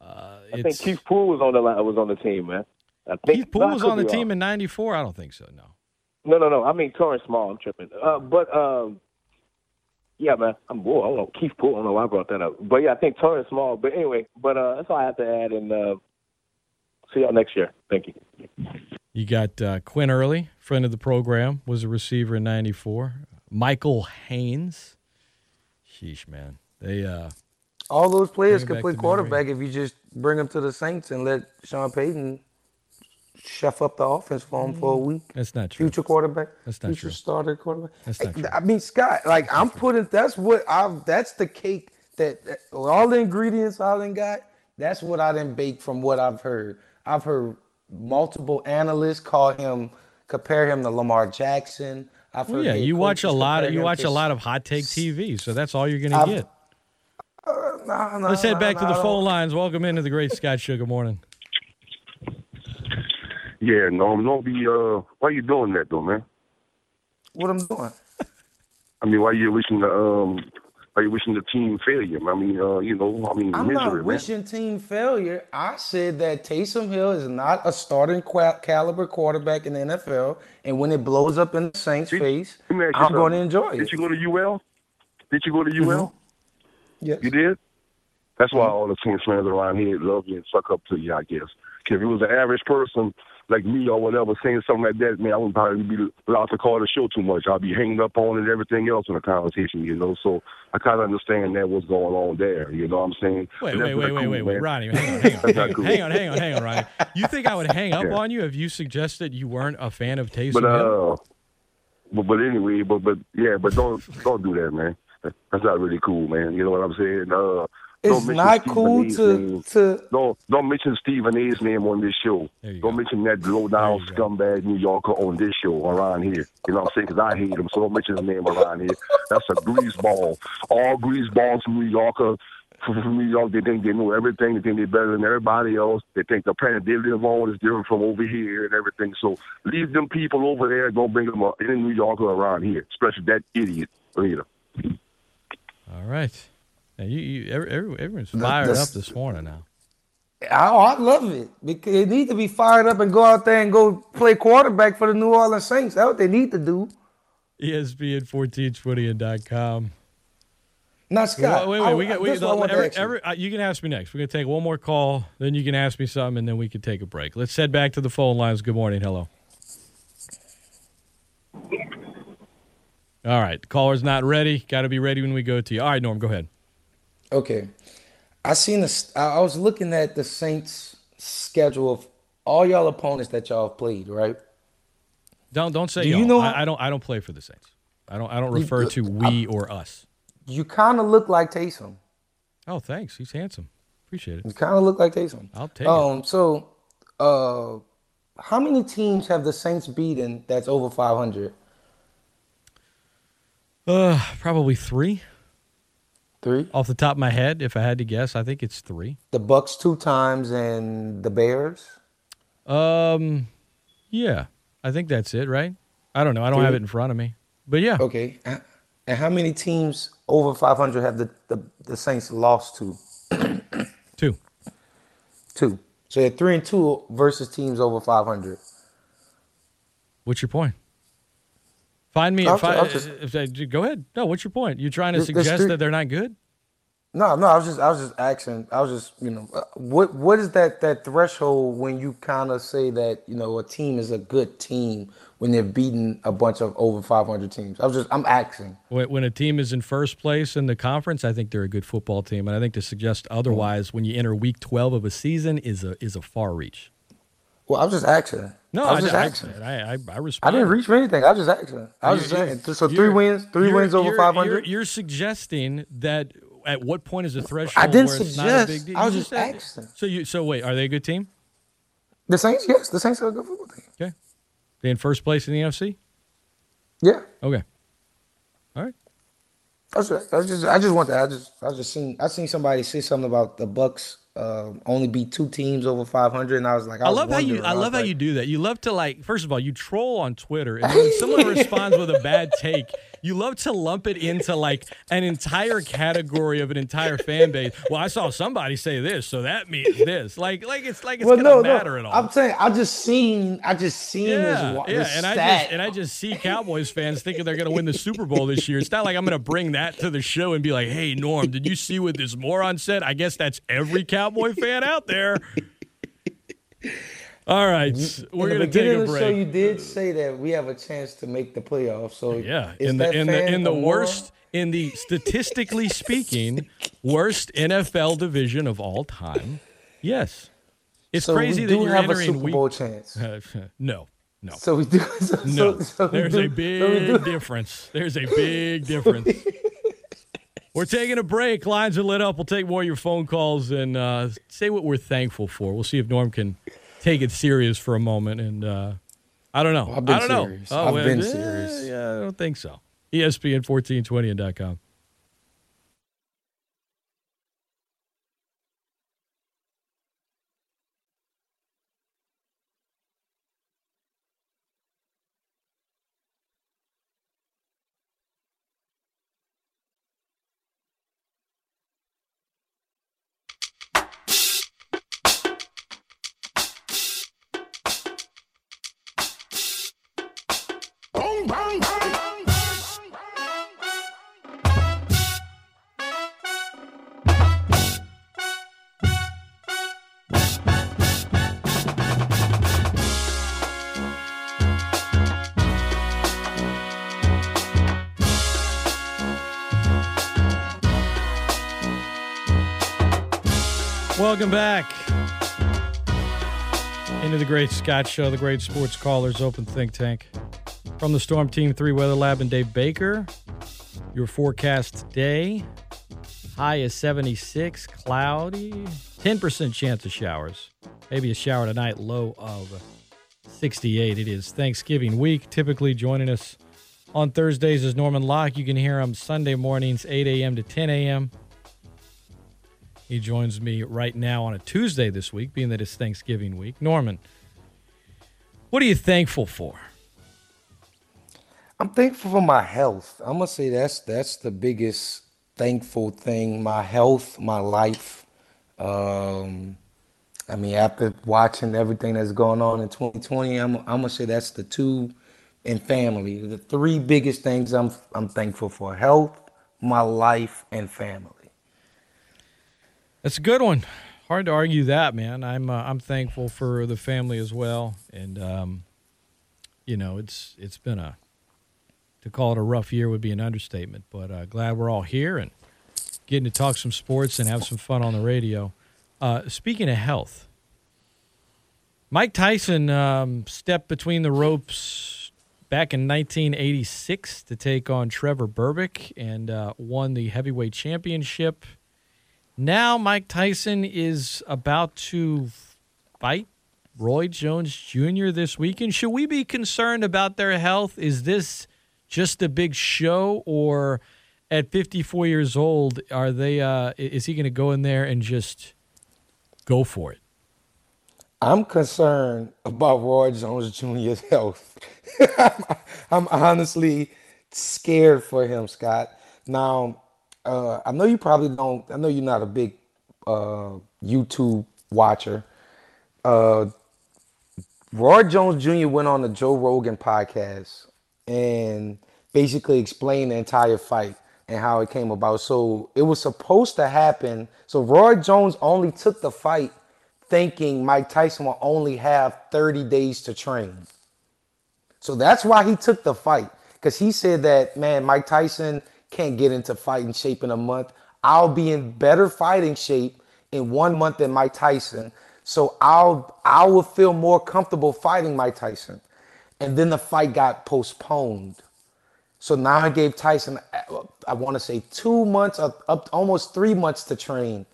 uh, I think Keith Poole was on the line, was on the team, man. I think Keith Poole no, was on the team wrong. in '94. I don't think so. No. No, no, no. I mean Torrance Small. I'm tripping. Uh, but um, yeah, man. I'm whoa, I don't know Keith Poole. I don't know why I brought that up. But yeah, I think Torrance Small. But anyway, but uh, that's all I have to add. And uh, see y'all next year. Thank you. You got uh, Quinn Early, friend of the program, was a receiver in '94. Michael Haynes. Sheesh, man. They uh, All those players can play quarterback if you just bring them to the Saints and let Sean Payton chef up the offense for him for a week. that's not true. Future quarterback. That's not future true. starter quarterback. That's not true. I mean, Scott, like I'm putting that's what I've. that's the cake that, that all the ingredients I done got. That's what I didn't bake from what I've heard. I've heard multiple analysts call him compare him to Lamar Jackson. I've Well, heard yeah, you watch a lot of you watch a lot of hot take TV, so that's all you're going to I've- get. Nah, nah, Let's head nah, back to the I phone lines. Welcome into the Great Scott Show. Good morning. Yeah, Norm, don't be uh why you doing that though, man? What I'm doing? I mean, why you wishing the um why you wishing the team failure? I mean, uh, you know, I mean I'm misery, not man. wishing team failure. I said that Taysom Hill is not a starting qua- caliber quarterback in the NFL, and when it blows up in the Saints' face, Let me ask you I'm going to enjoy Did it. Did you go to UL? Did you go to UL? Yes. You did? That's why all the Saints fans around here love you and suck up to you, I guess. 'Cause if it was an average person like me or whatever saying something like that, man, I wouldn't probably be allowed to call the show too much. I'd be hanging up on it and everything else in the conversation, you know. So I kind of understand that what's going on there. You know what I'm saying? Wait, wait, wait, wait, cool, wait, wait, man. Ronnie, hang on, [LAUGHS] hang on, hang cool. hang on, hang on, hang on, Ronnie. You think I would hang up Yeah. on you if you suggested you weren't a fan of Taysom But Hill? uh, but but anyway, but but yeah, but don't don't do that, man. That's not really cool, man. You know what I'm saying? Uh, It's don't mention not Stephen cool A's to name. to Don't don't mention Stephen A's name on this show. Don't mention that low down scumbag New Yorker on this show around here. You know what I'm saying? Because I hate him, so don't mention his name around here. That's a greaseball. All greaseballs from New Yorker. From New York, they think they know everything. They think they're better than everybody else. They think the planet they live on is different from over here and everything. So leave them people over there. Don't bring them up, any New Yorker around here, especially that idiot leader. All right. Now you, you every, every, everyone's fired the- up this morning now. I, oh, I love it because they need to be fired up and go out there and go play quarterback for the New Orleans Saints. That's what they need to do. ESPN 1420 and .com. Now, Scott, wait, wait, I- we got. We, this I want to every, you. every, uh, you can ask me next. We're gonna take one more call, then you can ask me something, and then we can take a break. Let's head back to the phone lines. Good morning. Hello. All right, caller's not ready. Got to be ready when we go to you. All right, Norm, go ahead. Okay. I seen this. I I was looking at the Saints schedule of all y'all opponents that y'all have played, right? Don't don't say Do you y'all. know I, how- I don't I don't play for the Saints. I don't I don't You- refer to we or us. You kind of look like Taysom. Oh, thanks. He's handsome. Appreciate it. You kind of look like Taysom. I'll take it. Um. So, uh, how many teams have the Saints beaten that's over 500? Uh, probably three. Three off the top of my head. If I had to guess, I think it's three. The Bucs two times and the Bears. Um, yeah, I think that's it. Right? I don't know. I don't have it in front of me, but yeah. Okay. And how many teams over 500 have the, the, the Saints lost to? [CLEARS THROAT] Two. Two. So you're three and two versus teams over 500. What's your point? Find me. I'll If I, ju- I'll just- if I- go ahead. No, what's your point? You trying to suggest three- that they're not good? No, no, I was just, I was just asking. I was just, you know, uh, what, what is that, that threshold when you kind of say that, you know, a team is a good team when they're beating a bunch of over 500 teams? I was just, I'm asking. When, when a team is in first place in the conference, I think they're a good football team, and I think to suggest otherwise when you enter Week 12 of a season is a is a far reach. Well, I was just asking. No, I was just I, asking. I, I, I respect. I didn't reach for anything. I was just asking. I was just saying. So three wins, three wins over 500. You're, you're suggesting that at what point is a threshold? I didn't where it's not a big suggest. deal? I was just said- asking. So you so wait, are they a good team? The Saints, yes, the Saints are a good football team. Okay, they in first place in the NFC. Yeah. Okay. All right. I was, I just, I just want that. I just, I just seen, I seen somebody say something about the Bucs uh, only beat two teams over 500, and I was like, I, I love how you. I was love how like, you do that. You love to like. First of all, you troll on Twitter, and when someone [LAUGHS] responds with a bad take, you love to lump it into like an entire category of an entire fan base. Well, I saw somebody say this, so that means this. Like, like it's like it's Well, gonna no, matter no. at all. I'm saying, I just seen, I just seen yeah, this, yeah, this and I stat. just and I just see Cowboys fans thinking they're going to win the Super Bowl this year. It's not like I'm going to bring that to the show and be like, "Hey, Norm, did you see what this moron said?" I guess that's every Cowboy fan out there. All right, we're going to take a the show, you did say that we have a chance to make the playoffs. So Yeah, in the in the in the a worst in the statistically [LAUGHS] speaking worst NFL division of all time. Yes, it's So we crazy that you're have a entering Super week. Bowl chance. [LAUGHS] no, no. So we do. [LAUGHS] So, No, so, so there's do- a so big difference. There's a big difference. We're taking a break. Lines are lit up. We'll take more of your phone calls and uh, say what we're thankful for. We'll see if Norm can take it serious for a moment. And uh, I don't know. I've I don't serious. know. I've well, been serious. Yeah, I don't think so. E ESPN 1420 and .com. Welcome back into the Great Scott Show, the Great Sports Callers Open Think Tank. From the Storm Team 3 Weather Lab and Dave Baker, your forecast today high is 76, cloudy, 10% chance of showers. Maybe a shower tonight, low of 68. It is Thanksgiving week. Typically joining us on Thursdays is Norman Locke. You can hear him Sunday mornings, 8 a.m. to 10 a.m. He joins me right now on a Tuesday this week, being that it's Thanksgiving week. Norman, what are you thankful for? I'm thankful for my health. I'm gonna say that's that's the biggest thankful thing. My health, my life. Um, I mean, after watching everything that's going on in 2020, I'm I'm gonna say that's the two, and family, the three biggest things I'm I'm thankful for: health, my life, and family. That's a good one. Hard to argue that, man. I'm uh, I'm thankful for the family as well, and um, you know, it's it's been a to call it a rough year would be an understatement, but uh, glad we're all here and getting to talk some sports and have some fun on the radio. Uh, speaking of health, Mike Tyson um, stepped between the ropes back in 1986 to take on Trevor Berbick and uh, won the heavyweight championship. Now Mike Tyson is about to fight Roy Jones Jr. this weekend. Should we be concerned about their health? Is this just a big show, or at 54 years old, are they? Uh, is he going to go in there and just go for it? I'm concerned about Roy Jones Jr.'s health. [LAUGHS] I'm honestly scared for him, Scott. Now, uh, I know you probably don't. I know you're not a big uh, YouTube watcher. Uh, Roy Jones Jr. went on the Joe Rogan podcast and basically explained the entire fight and how it came about. So it was supposed to happen. So Roy Jones only took the fight thinking Mike Tyson will only have 30 days to train. So that's why he took the fight because he said that, man, Mike Tyson can't get into fighting shape in a month. I'll be in better fighting shape in one month than Mike Tyson. So I'll I will feel more comfortable fighting Mike Tyson. And then the fight got postponed. So now I gave Tyson, I want to say two months, up, up almost three months to train.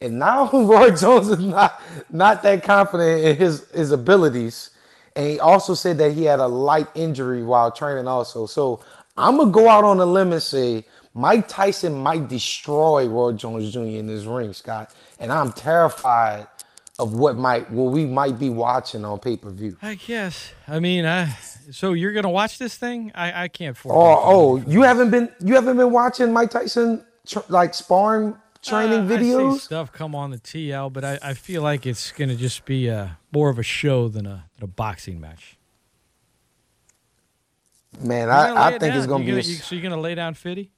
And now [LAUGHS] Roy Jones is not not that confident in his his abilities. And he also said that he had a light injury while training also. So I'm gonna go out on a limb and say Mike Tyson might destroy Roy Jones Jr. in this ring, Scott. And I'm terrified of what might what we might be watching on pay per view. I guess. I mean, I so you're gonna watch this thing? I I can't. Oh, oh, you haven't been you haven't been watching Mike Tyson tr- like sparring training uh, videos? I see stuff come on the TL, but I, I feel like it's gonna just be a more of a show than a than a boxing match. Man, I, I think it's gonna You be. a you- so you're gonna lay down Fitty?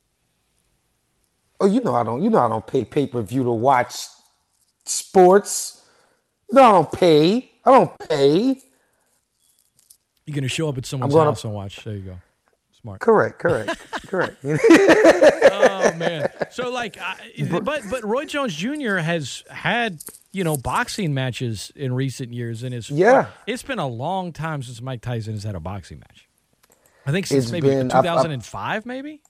oh, you know I don't. You know I don't pay pay per view to watch sports. Know I don't pay. I don't pay. You're gonna show up at someone's gonna- house and watch. There you go. Smart. Correct. Correct. [LAUGHS] correct. oh man. So like, I, [LAUGHS] but but Roy Jones Jr. has had you know boxing matches in recent years, and it's Yeah. It's been a long time since Mike Tyson has had a boxing match. I think since It's maybe been- I've- I've- 2005, maybe.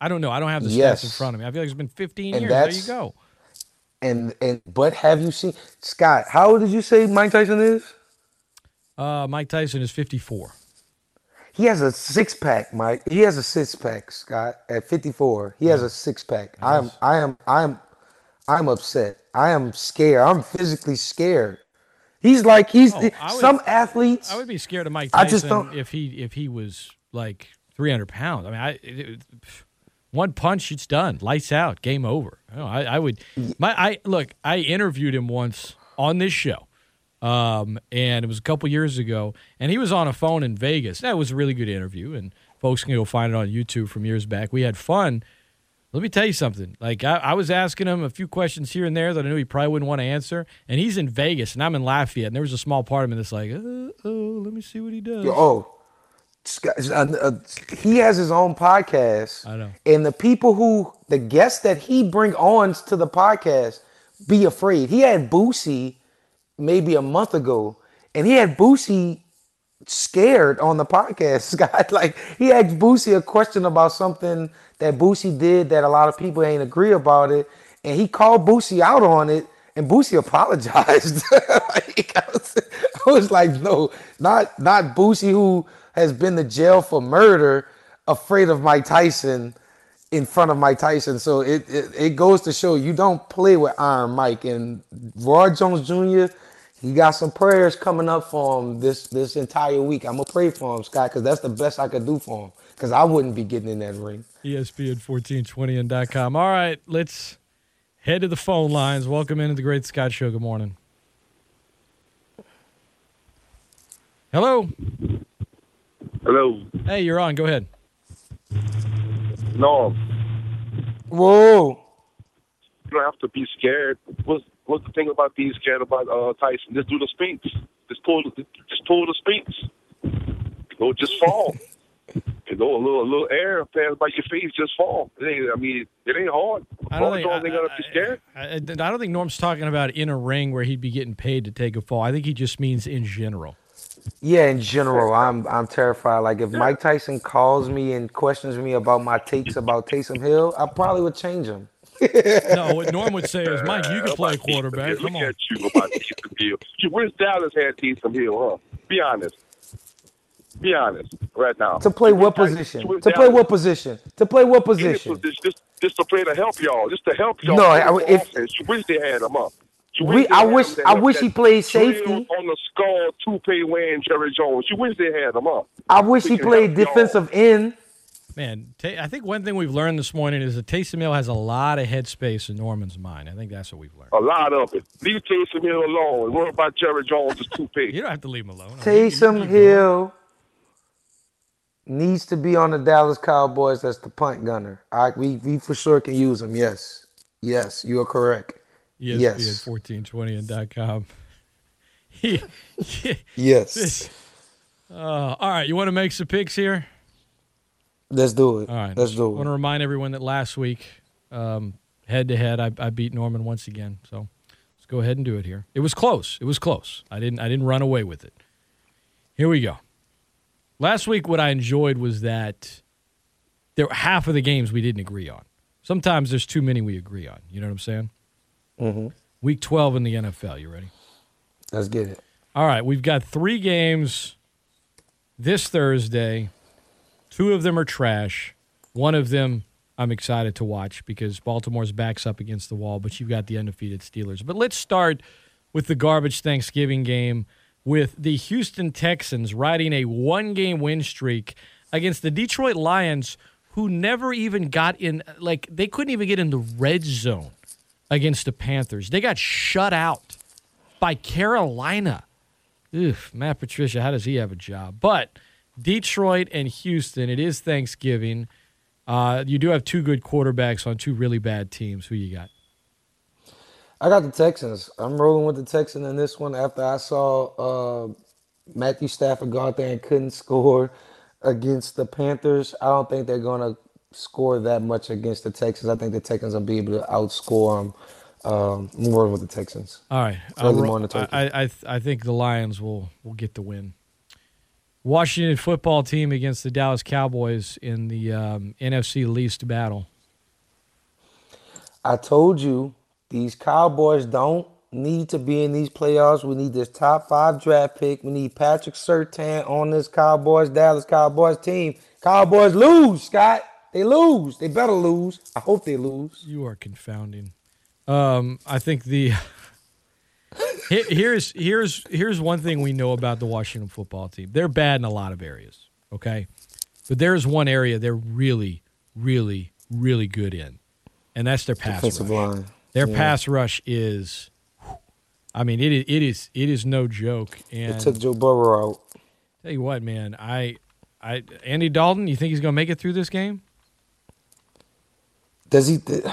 I don't know. I don't have the stats in front of me. I feel like it's been 15 And years. There you go. And and but have you seen Scott? How old did you say Mike Tyson is? Uh, Mike Tyson is 54. He has a six pack, Mike. He has a six pack, Scott. At 54, he has a six pack. I am, I am, I am, I'm upset. I am scared. I'm physically scared. He's like he's Oh, I would- some athletes. I would be scared of Mike I just don't- if he if he was like 300 pounds. I mean, I it, it- one punch, it's done, lights out, game over. I, I, would. My I look. I interviewed him once on this show, um, and it was a couple years ago, and he was on a phone in Vegas. That was a really good interview, and folks can go find it on YouTube from years back. We had fun. Let me tell you something. Like I, I was asking him a few questions here and there that I knew he probably wouldn't want to answer, and he's in Vegas, and I'm in Lafayette, and there was a small part of me that's like, uh, oh, let me see what he does. oh, Uh, uh, he has his own podcast. I know. And the people who, the guests that he bring on to the podcast, be afraid. He had Boosie maybe a month ago, and he had Boosie scared on the podcast, [LAUGHS] Scott. Like he asked Boosie a question about something that Boosie did that a lot of people ain't agree about it, and he called Boosie out on it, and Boosie [LAUGHS] apologized. [LAUGHS] like, I, was, I was like, no, not not Boosie who has been to jail for murder, afraid of Mike Tyson in front of Mike Tyson. So it, it, it goes to show you don't play with Iron Mike and Roy Jones Jr. He got some prayers coming up for him this this entire week. I'm gonna pray for him, Scott, because that's the best I could do for him. Because I wouldn't be getting in that ring. ESPN 1420 and .com. All right, let's head to the phone lines. Welcome into the Great Scott Show. Good morning. Hello. Hello. Hey, you're on. Go ahead. No. Whoa. You don't have to be scared. What's what's the thing about being scared about uh, Tyson? Just do the spinks. Just pull the just pull the spinks. Go just fall. [LAUGHS] you know, a little a little air pass by your face, just fall. It ain't, I mean, it ain't hard. I don't All think- they gotta be scared. I, I don't think Norm's talking about in a ring where he'd be getting paid to take a fall. I think he just means in general. Yeah, in general, I'm I'm terrified. Like if Mike Tyson calls me and questions me about my takes about Taysom Hill, I probably would change him. no, what Norm would say is, Mike, you can play quarterback. Look Come on. at you about Taysom Hill. You wish Dallas had Taysom Hill, huh? Be honest. Be honest, right now. To play what position? you To play what position? To play what position? position, just, just to play to help y'all, just to help y'all. No, I- the if- offense. you wish they had him up. You We- I wish- I wish he played safety. on the skull, toupee wearing Jerry Jones. You wish they had him up. I wish he We played help y'all. defensive end. Man, Ta I think one thing we've learned this morning is that Taysom Hill has a lot of headspace in Norman's mind. I think that's what we've learned. A lot of it. Leave Taysom Hill alone. Worry about Jerry Jones' toupee. [LAUGHS] You don't have to leave him alone. Taysom Hill needs to be on the Dallas Cowboys as the punt gunner. I, we we for sure can use him. Yes, yes, you are correct. ESPN Yes, 1420 and .com. [LAUGHS] Yes. This- [LAUGHS] uh, all right, you want to make some picks here? let's do it. All right. let's do it. I want to remind everyone that last week, um, head to head, I, I beat Norman once again. So let's go ahead and do it here. It was close. It was close. I didn't. I didn't run away with it. Here we go. Last week, what I enjoyed was that there were half of the games we didn't agree on. Sometimes there's too many we agree on. You know what I'm saying? Mm-hmm. Week 12 in the NFL. You ready? Let's get it. All right, we've got three games this Thursday. Two of them are trash. One of them I'm excited to watch because Baltimore's backs up against the wall, but you've got the undefeated Steelers. But let's start with the garbage Thanksgiving game with the Houston Texans riding a one game win streak against the Detroit Lions, who never even got in, like, they couldn't even get in the red zone against the Panthers. They got shut out by Carolina. Oof, Matt Patricia, how does he have a job? But Detroit and Houston, it is Thanksgiving. Uh, you do have two good quarterbacks on two really bad teams. Who you got? I got the Texans. I'm rolling with the Texans in this one after I saw uh, Matthew Stafford go out there and couldn't [LAUGHS] score against the Panthers. I don't think they're going to score that much against the Texans. I think the Texans will be able to outscore them. Um, rolling with the Texans. All right, ro- I, I, I, I think the Lions will will get the win. Washington football team against the Dallas Cowboys in the um, NFC least battle. I told you these Cowboys don't need to be in these playoffs. We need this top five draft pick. We need Patrick Surtain on this Cowboys, Dallas Cowboys team. Cowboys lose, Scott. They lose. They better lose. I hope they lose. You are confounding. Um, I think the [LAUGHS] here's here's here's one thing we know about the Washington football team. They're bad in a lot of areas, okay, but there's one area they're really, really, really good in, and that's their pass Defensive rush. line. Their Yeah. pass rush is, I mean, it is it is it is no joke. And They took Joe Burrow out. tell you what, man, I, I Andy Dalton, you think he's gonna make it through this game? Does he? th-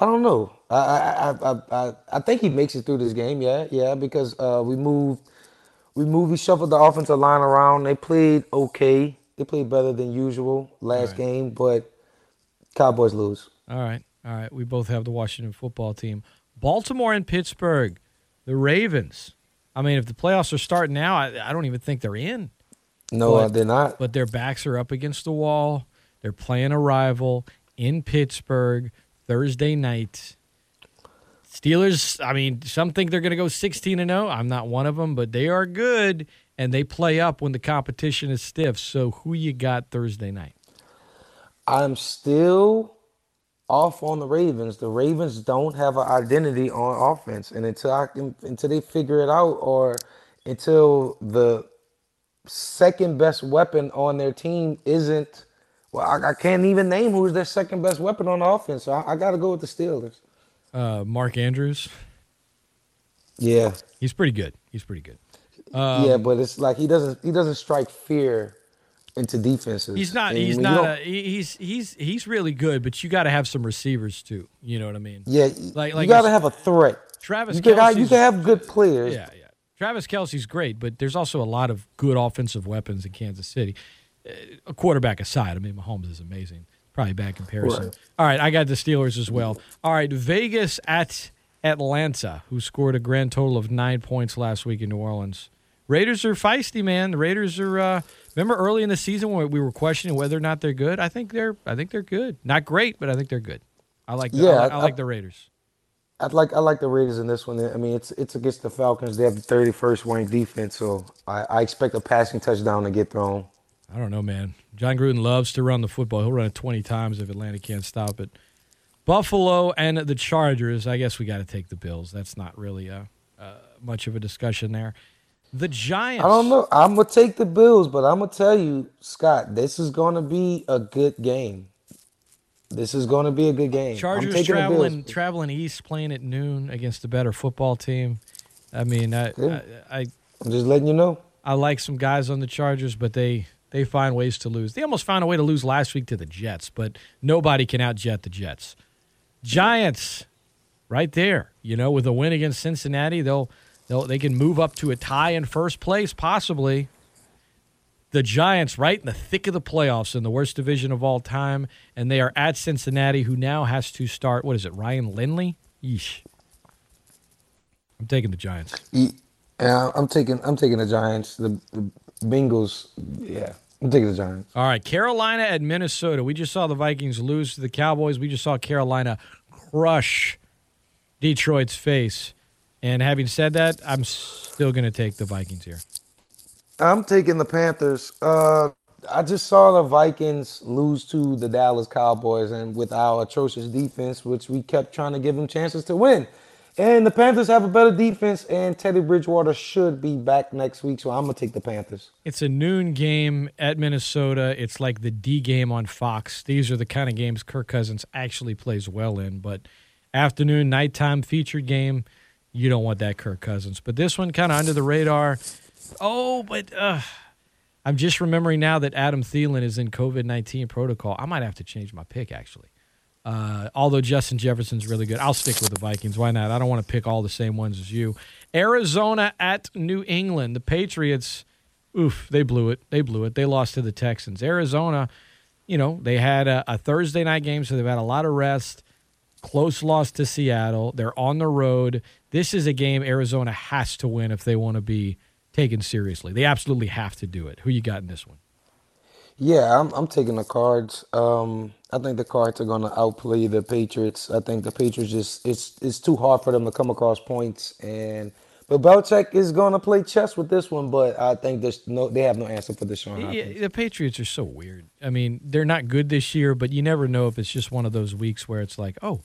I don't know. I I, I I I think he makes it through this game. Yeah, yeah, because uh, we moved, we moved, we shuffled the offensive line around. They played okay. They played better than usual last game, but Cowboys lose. All right, all right. We both have the Washington football team. Baltimore and Pittsburgh, the Ravens. I mean, if the playoffs are starting now, I, I don't even think they're in. No, But- they're not. But their backs are up against the wall. They're playing a rival in Pittsburgh Thursday night. Steelers, I mean, some think they're going to go 16 and 0. I'm not one of them, but they are good and they play up when the competition is stiff. So who you got Thursday night? I'm still off on the Ravens. The Ravens don't have an identity on offense, and until I can, until they figure it out, or until the second best weapon on their team isn't, well, I, I can't even name who's their second best weapon on offense. So I, I got to go with the Steelers. Uh, Mark Andrews. Yeah, He's pretty good. He's pretty good. Um, yeah, but it's like he doesn't he doesn't strike fear into defenses. He's not. And He's not. A, he's he's he's really good, but you got to have some receivers too. You know what I mean? yeah, Like like you got to have a threat. Travis You can, you can have good players. Yeah, yeah. Travis Kelce's great, but there's also a lot of good offensive weapons in Kansas City. A quarterback aside, I mean, Mahomes is amazing. Probably a bad comparison. Right. All right, I got the Steelers as well. All right, Vegas at Atlanta, who scored a grand total of nine points last week in New Orleans. Raiders are feisty, man. The Raiders are. Uh, remember early in the season when we were questioning whether or not they're good. I think they're. I think they're good. Not great, but I think they're good. I like. The, Yeah, like- I I- like the Raiders. I like I like the Raiders in this one. I mean, it's it's against the Falcons. They have the 31st ranked defense, so I, I expect a passing touchdown to get thrown. I don't know, man. Jon Gruden loves to run the football. He'll run it 20 times if Atlanta can't stop it. Buffalo and the Chargers. I guess we got to take the Bills. That's not really uh uh, much of a discussion there. The Giants. I don't know. I'm gonna take the Bills, but I'm gonna tell you, Scott, this is gonna be a good game. This is gonna be a good game. I'm Chargers traveling Bills. traveling east, playing at noon against a better football team. I mean, I, Yeah. I, I I'm just letting you know. I like some guys on the Chargers, but they they find ways to lose. They almost found a way to lose last week to the Jets, but nobody can outjet the Jets. Giants, right there. You know, with a win against Cincinnati, they'll they'll they can move up to a tie in first place, possibly. The Giants, right in the thick of the playoffs in the worst division of all time, and they are at Cincinnati, who now has to start. What is it, Ryan Lindley? Yeesh. I'm taking the Giants. Yeah, I'm taking I'm taking the Giants. The, the Bengals. Yeah, I'm taking the Giants. All right, Carolina at Minnesota. We just saw the Vikings lose to the Cowboys. We just saw Carolina crush Detroit's face. And having said that, I'm still going to take the Vikings here. I'm taking the Panthers. Uh, I just saw the Vikings lose to the Dallas Cowboys, and with our atrocious defense, which we kept trying to give them chances to win. And the Panthers have a better defense, and Teddy Bridgewater should be back next week, so I'm gonna take the Panthers. It's a noon game at Minnesota. It's like the D game on Fox. These are the kind of games Kirk Cousins actually plays well in. But afternoon, nighttime featured game, you don't want that Kirk Cousins. But this one kind of under the radar. Oh, but uh, I'm just remembering now that Adam Thielen is in COVID 19 protocol. I might have to change my pick, actually. Uh, although Justin Jefferson's really good, I'll stick with the Vikings. Why not? I don't want to pick all the same ones as you. Arizona at New England. The Patriots, oof, they blew it. They blew it. They lost to the Texans. Arizona, you know, they had a, a Thursday night game, so they've had a lot of rest. Close loss to Seattle. They're on the road. This is a game Arizona has to win if they want to be taken seriously. They absolutely have to do it. Who you got in this one? Yeah, I'm, I'm taking the Cards. Um, I think the Cards are gonna outplay the Patriots. I think the Patriots just it's it's too hard for them to come across points, and but Belichick is gonna play chess with this one. But I think there's no they have no answer for Deshaun Hopkins. Yeah, the Patriots are so weird. I mean, they're not good this year, but you never know if it's just one of those weeks where it's like, oh,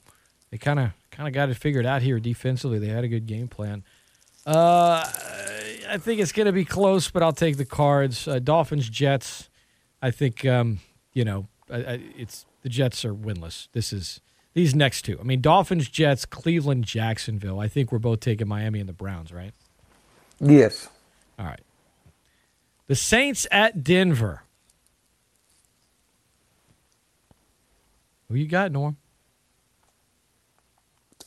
they kind of kind of got it figured out here defensively. They had a good game plan. Uh, I think it's going to be close, but I'll take the Cards. Uh, Dolphins, Jets. I think um, you know I, I, it's the Jets are winless. This is these next two. I mean, Dolphins, Jets, Cleveland, Jacksonville. I think we're both taking Miami and the Browns, right? Yes. All right. The Saints at Denver. Who you got, Norm?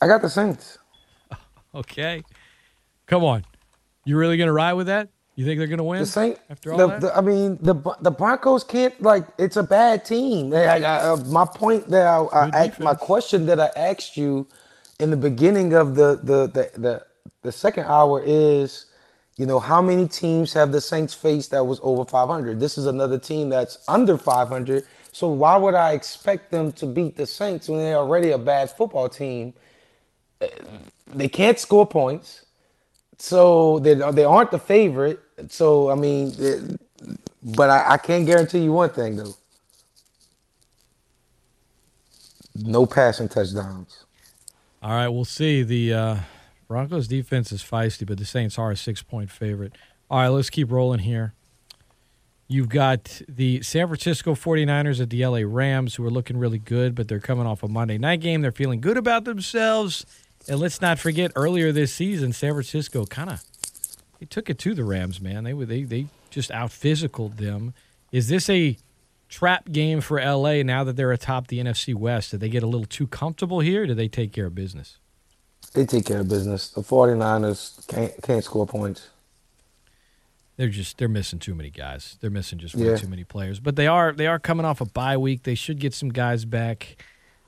I got the Saints. [LAUGHS] Okay. Come on. You really going to ride with that? You think they're going to win? The Saint, after all the, that? the- I mean, the the Broncos can't like. It's a bad team. They- I- I- uh, my point that I, I asked, my question that I asked you in the beginning of the the the the, the second hour is, you know, how many teams have the Saints faced that was over 500? This is another team that's under 500. So why would I expect them to beat the Saints when they're already a bad football team? They can't score points, so they they aren't the favorite. So I mean, it, but I, I can't guarantee you one thing though. No passing touchdowns. All right, we'll see. The uh, Broncos defense is feisty, but the Saints are a six point favorite. All right, let's keep rolling here. You've got the San Francisco 49ers at the LA Rams, who are looking really good, but they're coming off a Monday night game. They're feeling good about themselves. And let's not forget, earlier this season, San Francisco kind of they took it to the Rams, man. They were they they just out physicaled them. Is this a trap game for LA now that they're atop the NFC West? Did they get a little too comfortable here? Or did they take care of business? They take care of business. The 49ers can't can't score points. They're just they're missing too many guys. They're missing just way Yeah. too many players. But they are they are coming off a bye week. They should get some guys back.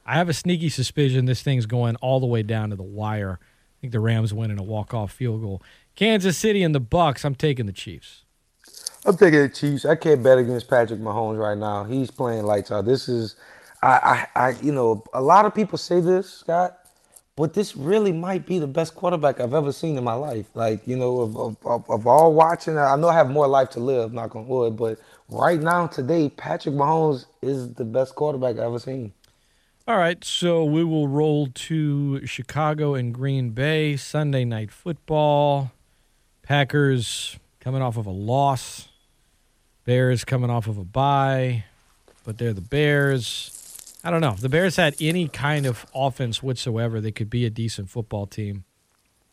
I have a sneaky suspicion this thing's going all the way down to the wire. I think the Rams win in a walk off field goal. Kansas City and the Bucs. I'm taking the Chiefs. I'm taking the Chiefs. I can't bet against Patrick Mahomes right now. He's playing lights out. This is, I, I, I, you know, a lot of people say this, Scott, but this really might be the best quarterback I've ever seen in my life. Like, you know, of, of, of, of all watching, I know I have more life to live, knock on wood, but right now, today, Patrick Mahomes is the best quarterback I've ever seen. All right, so we will roll to Chicago and Green Bay Sunday night football. Packers coming off of a loss. Bears coming off of a bye, but they're the Bears. I don't know. If the Bears had any kind of offense whatsoever, they could be a decent football team.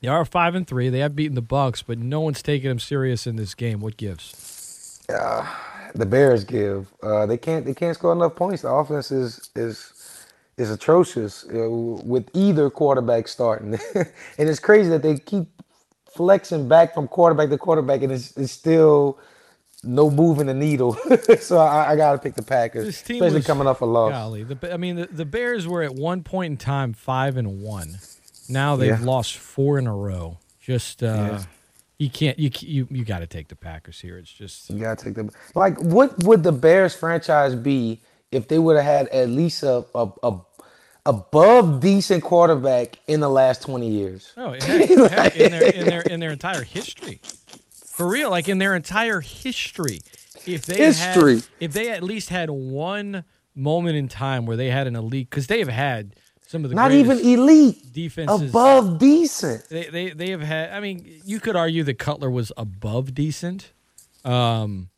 They are five and three. They have beaten the Bucs, but no one's taking them serious in this game. What gives? Uh, the Bears give. Uh, they can't. They can't score enough points. The offense is is is atrocious uh, with either quarterback starting, [LAUGHS] and it's crazy that they keep flexing back from quarterback to quarterback, and it's, it's still no moving the needle. [LAUGHS] so I, I got to pick the Packers, This team especially was- coming off a loss. Golly, the, I mean, the, the Bears were at one point in time five and one. Now they've Yeah. lost four in a row. Just uh, Yeah. you can't you you you got to take the Packers here. It's just You gotta take them. Like, what would the Bears franchise be if they would have had at least a, a, a above decent quarterback in the last twenty years? no, it had- it in their in their in their entire history. For real, like in their entire history, if they History. had, if they at least had one moment in time where they had an elite, because they have had some of the Not even elite. defenses Above decent. They, they they have had. I mean, you could argue that Cutler was above decent, um,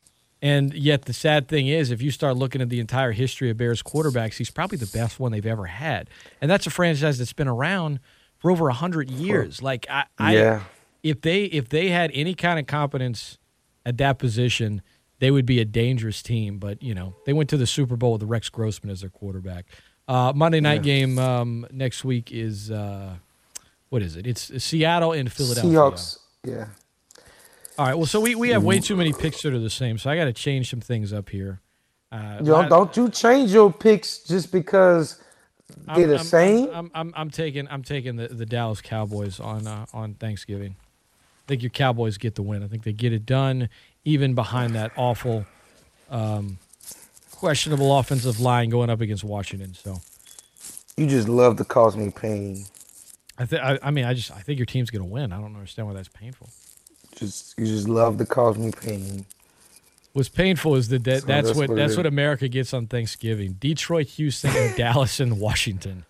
and yet the sad thing is, if you start looking at the entire history of Bears quarterbacks, he's probably the best one they've ever had, and that's a franchise that's been around for over hundred years. Like I, I Yeah. if they if they had any kind of competence at that position, they would be a dangerous team. But you know, they went to the Super Bowl with Rex Grossman as their quarterback. Uh, Monday night game um, next week is uh, what is it? It's Seattle and Philadelphia. Seahawks. Yeah. All right. Well, so we, we have way too many picks that are the same. So I got to change some things up here. Uh, Yo, don't you change your picks just because I'm- they're the I'm- same? I'm, I'm, I'm taking I'm taking the, the Dallas Cowboys on uh, on Thanksgiving. I think your Cowboys get the win. I think they get it done, even behind that awful, um, questionable offensive line going up against Washington. So You just love to cause me pain. I think I, I mean I just I think your team's going to win. I don't understand why that's painful. Just you just love to cause me pain. What's painful is that, that So that's, that's what, what that's is. what America gets on Thanksgiving. Detroit, Houston, and [LAUGHS] Dallas and Washington.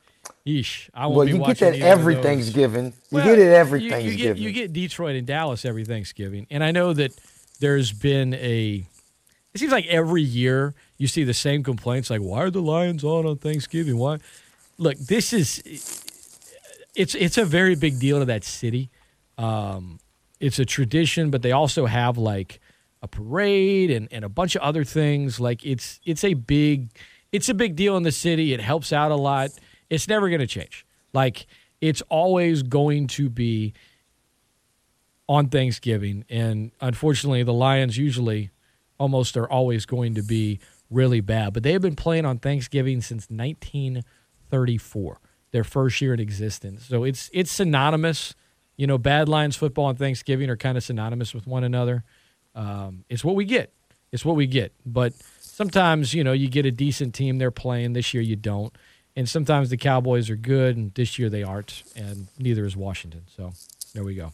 Yeesh. I won't Well, you get that every. Thanksgiving. You get it every you- you get- Thanksgiving. You get, Detroit and Dallas every Thanksgiving, and I know that there's been a. It seems like every year you see the same complaints, like why are the Lions on on Thanksgiving? Why? Look, this is. It's it's a very big deal to that city. Um, it's a tradition, but they also have like a parade and, and a bunch of other things. Like it's it's a big it's a big deal in the city. It helps out a lot. It's never going to change. Like it's always going to be on Thanksgiving, and unfortunately, the Lions usually almost are always going to be really bad. But they have been playing on Thanksgiving since 1934. their first year in existence. So it's it's synonymous. You know, Bad Lions football and Thanksgiving are kind of synonymous with one another. Um, it's what we get. It's what we get. But sometimes, you know, you get a decent team they're playing. This year you don't. And sometimes the Cowboys are good, and this year they aren't, and neither is Washington. So there we go.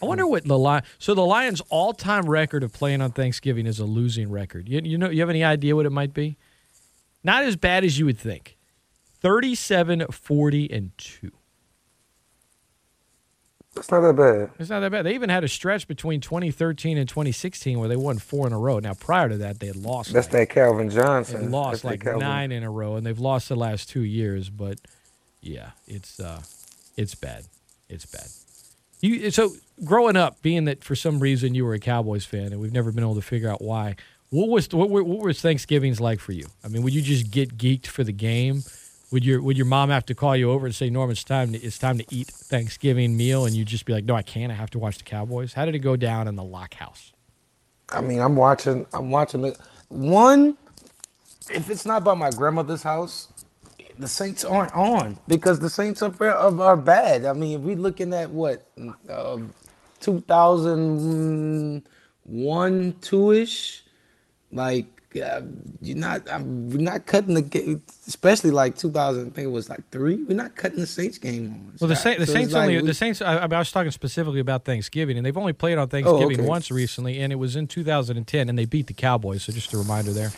I wonder what the Lion. So the Lions' all-time record of playing on Thanksgiving is a losing record. You, you know, you have any idea what it might be? Not as bad as you would think. 37, 40, and two. It's not that bad. It's not that bad. They even had a stretch between 2013 and 2016 where they won four in a row. Now, prior to that, they had lost. That's that Calvin They Johnson. lost That's like Calvin. nine in a row, and they've lost the last two years. But yeah, it's uh, it's bad. It's bad. You so growing up, being that for some reason you were a Cowboys fan, and we've never been able to figure out why. What was what what was Thanksgivings like for you? I mean, would you just get geeked for the game? Would your would your mom have to call you over and say, "Norm, it's time to, it's time to eat Thanksgiving meal," and you'd just be like, "No, I can't. I have to watch the Cowboys." How did it go down in the Locke house? I mean, I'm watching. I'm watching it. One, if it's not by my grandmother's house, the Saints aren't on because the Saints are are, are bad. I mean, if we're looking at what, uh, 2001, two ish, like uh, you're not. I'm we're not cutting the game, especially like 2000. I think it was like three. We're not cutting the Saints game on. Well, the. Saint, the So Saints like only we- the Saints. I, I was talking specifically about Thanksgiving, and they've only played on Thanksgiving okay. once recently, and it was in 2010, and they beat the Cowboys. So just a reminder there.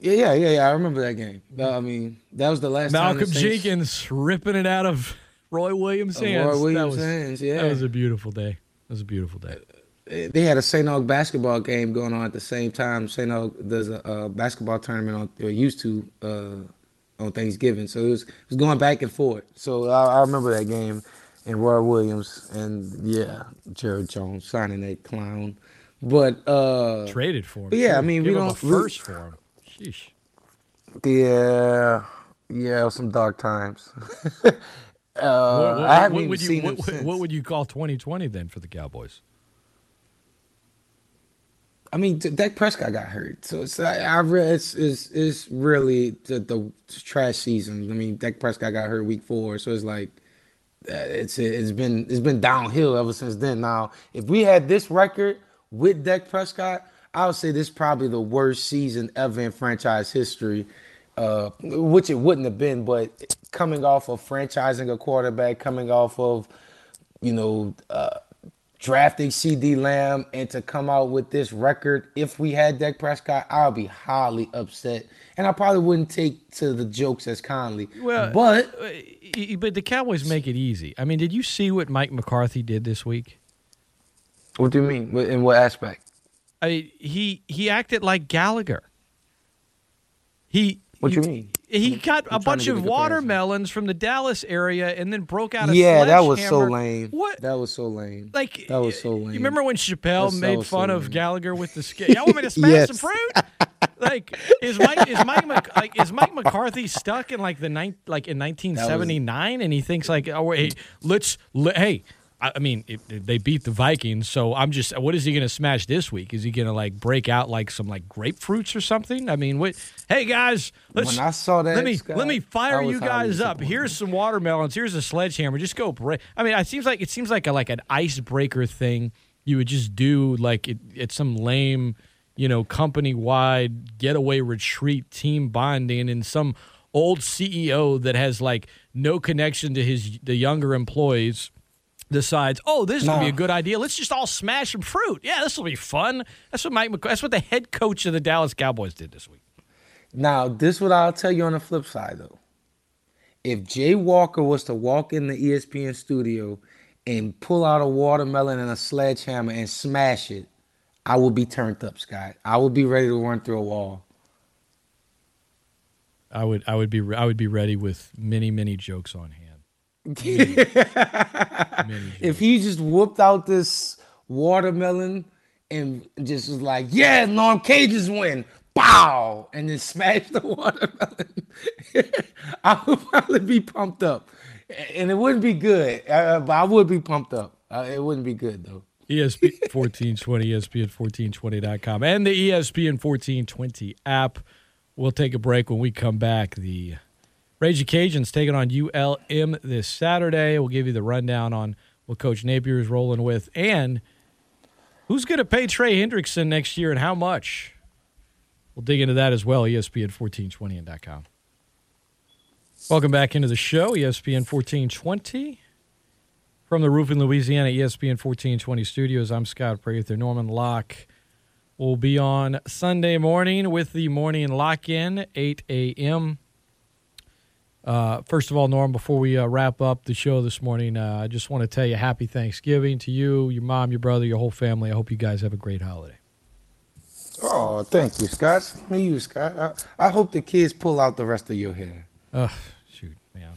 Yeah, yeah, yeah, yeah. I remember that game. I mean, that was the last time Malcolm the Saints- Jenkins ripping it out of Roy Williams' Of Roy hands. that Williams' was, hands, yeah. that was a beautiful day. That was a beautiful day. They had a St. Aug basketball game going on at the same time. St. Aug does a, a basketball tournament on or used to uh, on Thanksgiving, so it was it was going back and forth. So I, I remember that game and Roy Williams and yeah, Jerry Jones signing that clown, but uh, Traded for him. yeah, I mean Give we don't a first for him. Sheesh. Yeah, yeah, some dark times. [LAUGHS] uh, what, what- I haven't what would you seen what, him what- since. what would you call 2020 then for the Cowboys? I mean, Dak Prescott got hurt, so it's I, I re- it's, it's it's really the, the trash season. I mean, Dak Prescott got hurt week four, so it's like uh, it's it's been it's been downhill ever since then. Now, if we had this record with Dak Prescott, I would say this is probably the worst season ever in franchise history, uh, which it wouldn't have been. But coming off of franchising a quarterback, coming off of you know. Uh, drafting CeeDee Lamb and to come out with this record, if we had Dak Prescott, I would be highly upset. And I probably wouldn't take to the jokes as kindly. Well, but uh, but the Cowboys make it easy. I mean, did you see what Mike McCarthy did this week? what do you mean? In what aspect? I mean, he he acted like Gallagher. He What do you mean? He got a trying to bunch of watermelons from the Dallas area and then broke out a Yeah, that was so lame. What? That was so lame. Like that was so lame. You remember when Chappelle That's- made was so fun of lame. Gallagher with the skit? Y'all want me to [LAUGHS] smash Yes. some fruit? Like is Mike is Mike Mc, like is Mike McCarthy stuck in like the nine like in 1979 and he thinks like oh wait let's let, hey I mean, it, it- they beat the Vikings, so I'm just. What is he going to smash this week? Is he going to like break out like some like grapefruits or something? I mean, what? Hey guys, let's. When I saw that, let me Scott, let me fire you guys up. Here's some watermelons. Here's a sledgehammer. Just go break. I mean, it seems like it seems like a like an icebreaker thing you would just do like it, it's some lame, you know, company wide getaway retreat team bonding and some old CEO that has like no connection to his the younger employees decides, oh, this is gonna be a good idea. Let's just all smash some fruit. Yeah, this will be fun. That's what Mike. McC- That's what the head coach of the Dallas Cowboys did this week. Now, this what I'll tell you on the flip side though. If Jay Walker was to walk in the ESPN studio and pull out a watermelon and a sledgehammer and smash it, I would be turned up, Scott. I would be ready to run through a wall. I would. I would be. I would be ready with many, many jokes on hand. If he just whooped out this watermelon and just was like, "Yeah, Norm Cages win," bow, and then smash the [LAUGHS] watermelon, [LAUGHS] I would probably be pumped up, and it wouldn't be good. Uh, but I would be pumped up. Uh, it wouldn't be good though. ESPN 1420, ESPN1420.com, and the ESPN 1420 app. We'll take a break when we come back. The Raging Cajuns taking on ULM this Saturday. We'll give you the rundown on what Coach Napier is rolling with and who's going to pay Trey Hendrickson next year and how much. We'll dig into that as well. ESPN 1420 and .com. Welcome back into the show, ESPN 1420. From the Roofing Louisiana ESPN 1420 studios, I'm Scott Prather. Norman Locke will be on Sunday morning with the morning lock in, 8 a.m. Uh, first of all, Norm, before we uh, wrap up the show this morning, uh, I just want to tell you happy Thanksgiving to you, your mom, your brother, your whole family. I hope you guys have a great holiday. Oh, thank you, Scott. Me, you, Scott. I, I hope the kids pull out the rest of your hair. Oh, shoot, man.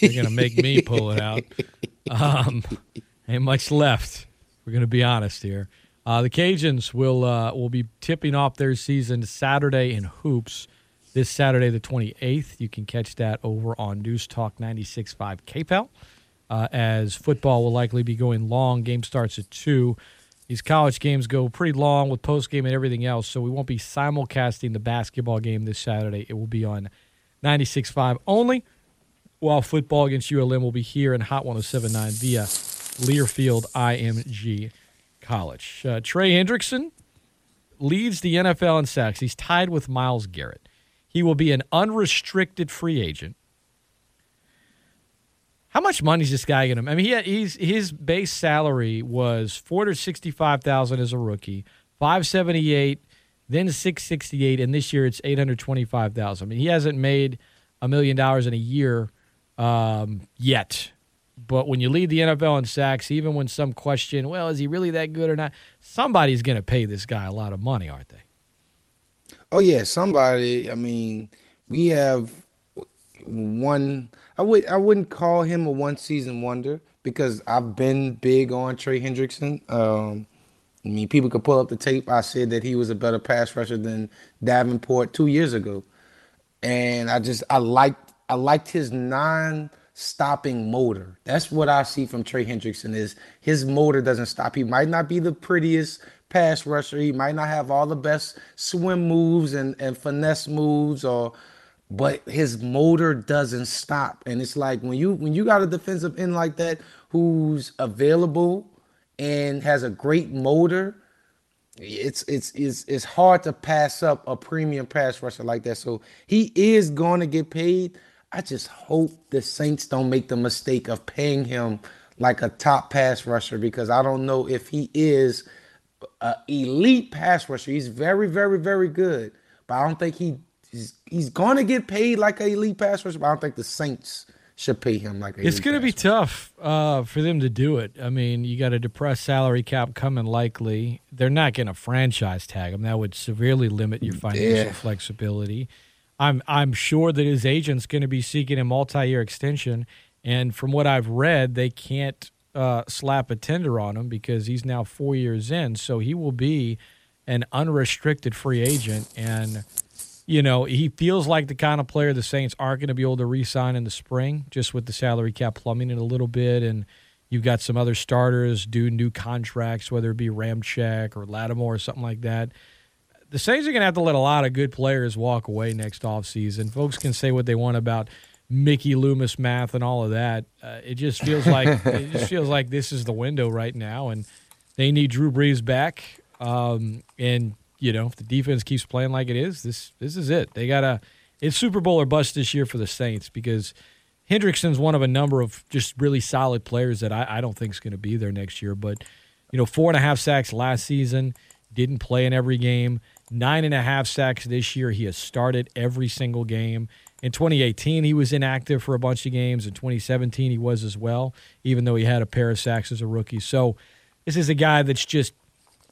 They're going to make me pull it out. Um, ain't much left. We're going to be honest here. Uh, the Cajuns will uh, will be tipping off their season Saturday in hoops this Saturday, the 28th. You can catch that over on News Talk 96.5 KPEL. Uh, as football will likely be going long. Game starts at 2. These college games go pretty long with post game and everything else, so we won't be simulcasting the basketball game this Saturday. It will be on 96.5 only, while football against ULM will be here in Hot 1079 via Learfield IMG College. Uh, Trey Hendrickson leads the NFL in sacks. He's tied with Myles Garrett. He will be an unrestricted free agent. How much money is this guy to? I mean, he had, he's his base salary was four hundred sixty-five thousand as a rookie, five seventy-eight, then six sixty-eight, and this year it's eight hundred twenty-five thousand. I mean, he hasn't made a million dollars in a year um, yet. But when you lead the NFL in sacks, even when some question, well, is he really that good or not? Somebody's going to pay this guy a lot of money, aren't they? Oh yeah, somebody. I mean, we have one. I would I wouldn't call him a one season wonder because I've been big on Trey Hendrickson. Um, I mean, people could pull up the tape. I said that he was a better pass rusher than Davenport two years ago, and I just I liked I liked his non stopping motor. That's what I see from Trey Hendrickson is his motor doesn't stop. He might not be the prettiest pass rusher. He might not have all the best swim moves and, and finesse moves or but his motor doesn't stop. And it's like when you when you got a defensive end like that who's available and has a great motor, it's it's it's it's hard to pass up a premium pass rusher like that. So he is going to get paid. I just hope the Saints don't make the mistake of paying him like a top pass rusher because I don't know if he is an elite pass rusher. He's very, very, very good, but I don't think he he's, he's going to get paid like an elite pass rusher. But I don't think the Saints should pay him like. It's going to be tough uh, for them to do it. I mean, you got a depressed salary cap coming likely. They're not going to franchise tag him. That would severely limit your financial yeah. flexibility. I'm I'm sure that his agent's going to be seeking a multi-year extension, and from what I've read, they can't uh, slap a tender on him because he's now four years in. So he will be an unrestricted free agent. And, you know, he feels like the kind of player the Saints aren't going to be able to re sign in the spring, just with the salary cap plumbing it a little bit. And you've got some other starters do new contracts, whether it be Ramczyk or Lattimore or something like that. The Saints are going to have to let a lot of good players walk away next offseason. Folks can say what they want about Mickey Loomis math and all of that. Uh, it just feels like [LAUGHS] it just feels like this is the window right now, and they need Drew Brees back. Um, and you know, if the defense keeps playing like it is, this this is it. They gotta. It's Super Bowl or bust this year for the Saints because Hendrickson's one of a number of just really solid players that I, I don't think is going to be there next year. But you know, four and a half sacks last season, didn't play in every game. Nine and a half sacks this year. He has started every single game. In 2018, he was inactive for a bunch of games. In 2017, he was as well, even though he had a pair of sacks as a rookie. So this is a guy that's just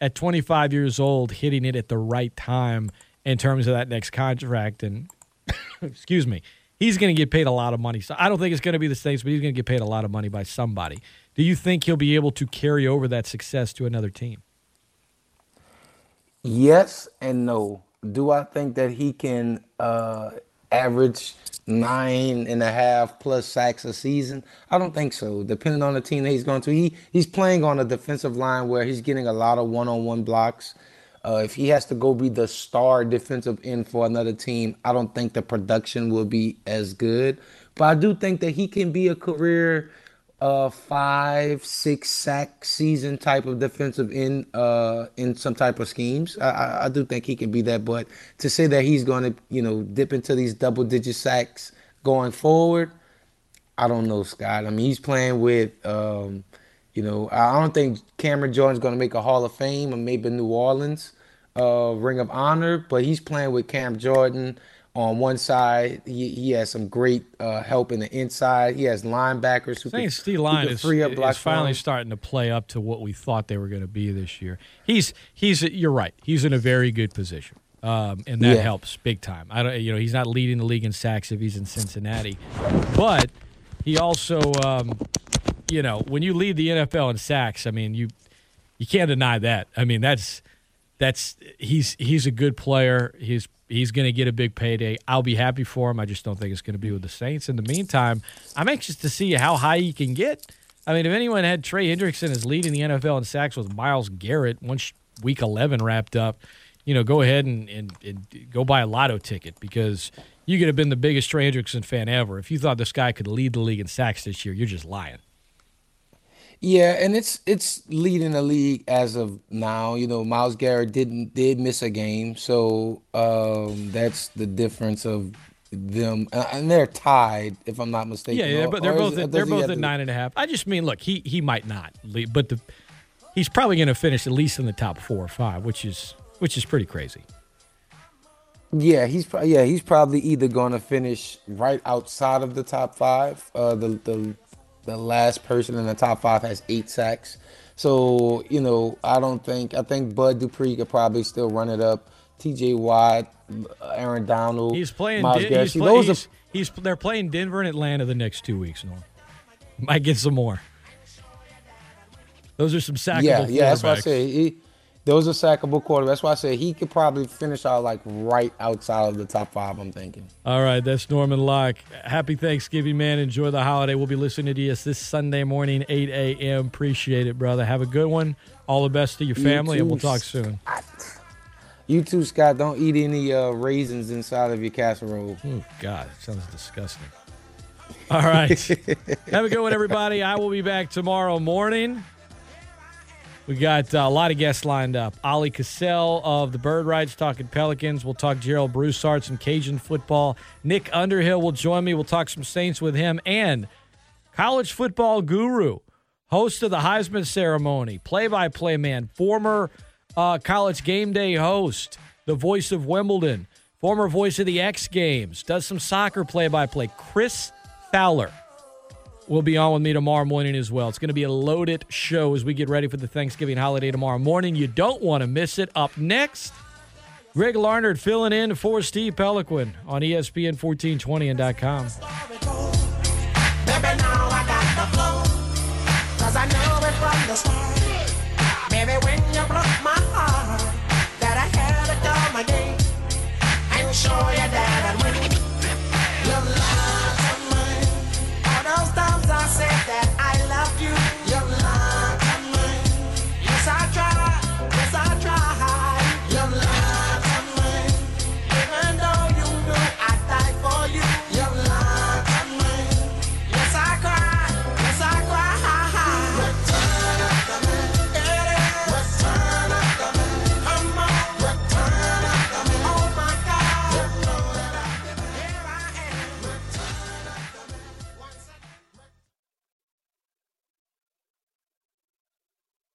at 25 years old hitting it at the right time in terms of that next contract. And [COUGHS] excuse me, he's going to get paid a lot of money. So I don't think it's going to be the Saints, but he's going to get paid a lot of money by somebody. Do you think he'll be able to carry over that success to another team? Yes and no. Do I think that he can uh, average nine and a half plus sacks a season? I don't think so. Depending on the team that he's going to, he he's playing on a defensive line where he's getting a lot of one-on-one blocks. Uh, if he has to go be the star defensive end for another team, I don't think the production will be as good. But I do think that he can be a career uh, five, six sack season type of defensive end uh, in some type of schemes. I, I, I do think he can be that. But to say that he's going to, you know, dip into these double digit sacks going forward, I don't know, Scott. I mean, he's playing with. Um, you know, I don't think Cameron Jordan's going to make a Hall of Fame or maybe New Orleans uh, Ring of Honor, but he's playing with Cam Jordan on one side. He, he has some great uh, help in the inside. He has linebackers who Saints D line is, free up is finally starting to play up to what we thought they were going to be this year. He's he's you're right. He's in a very good position. Um, and that yeah. helps big time. I don't, you know, he's not leading the league in sacks if he's in Cincinnati, but he also, um, you know, when you lead the NFL in sacks, I mean, you you can't deny that. I mean, that's that's he's he's a good player. He's he's going to get a big payday. I'll be happy for him. I just don't think it's going to be with the Saints. In the meantime, I'm anxious to see how high he can get. I mean, if anyone had Trey Hendrickson as leading the NFL in sacks with Myles Garrett once week 11 wrapped up, you know, go ahead and, and, and go buy a lotto ticket because you could have been the biggest Trey Hendrickson fan ever. If you thought this guy could lead the league in sacks this year, you're just lying. Yeah, and it's it's leading the league as of now. You know, Myles Garrett didn't did miss a game, so um, that's the difference of them, and they're tied, if I'm not mistaken. Yeah, yeah, but they're both at, they're both at nine and a half. I just mean, look, he he might not lead, but the he's probably going to finish at least in the top four or five, which is which is pretty crazy. Yeah, he's yeah he's probably either going to finish right outside of the top five. Uh, the the the last person in the top five has eight sacks. So, you know, I don't think, I think Bud Dupree could probably still run it up. TJ Watt, Aaron Donald. He's playing, Myles Di- he's, play, he's, are, he's, they're playing Denver and Atlanta the next two weeks. No, might get some more. Those are some sackable Yeah, yeah, that's what I say. He, those are sackable quarterbacks. That's why I said he could probably finish out like right outside of the top five. I'm thinking. All right, that's Norman Locke. Happy Thanksgiving, man. Enjoy the holiday. We'll be listening to you this Sunday morning, 8 a.m. Appreciate it, brother. Have a good one. All the best to your family, you and we'll talk soon. You too, Scott. Don't eat any uh, raisins inside of your casserole. Oh God, sounds disgusting. All right, [LAUGHS] have a good one, everybody. I will be back tomorrow morning. We got uh, a lot of guests lined up. Oleh Kosel of the Bird Writes talking Pelicans. We'll talk Gerald Broussard, some Cajun football. Nick Underhill will join me. We'll talk some Saints with him. And college football guru, host of the Heisman ceremony, play by play man, former uh, college game day host, the voice of Wimbledon, former voice of the X Games, does some soccer play by play. Chris Fowler will be on with me tomorrow morning as well. It's going to be a loaded show as we get ready for the Thanksgiving holiday tomorrow morning. You don't want to miss it. Up next, Greg Larnard filling in for Steve Peliquin on ESPN 1420 and .com.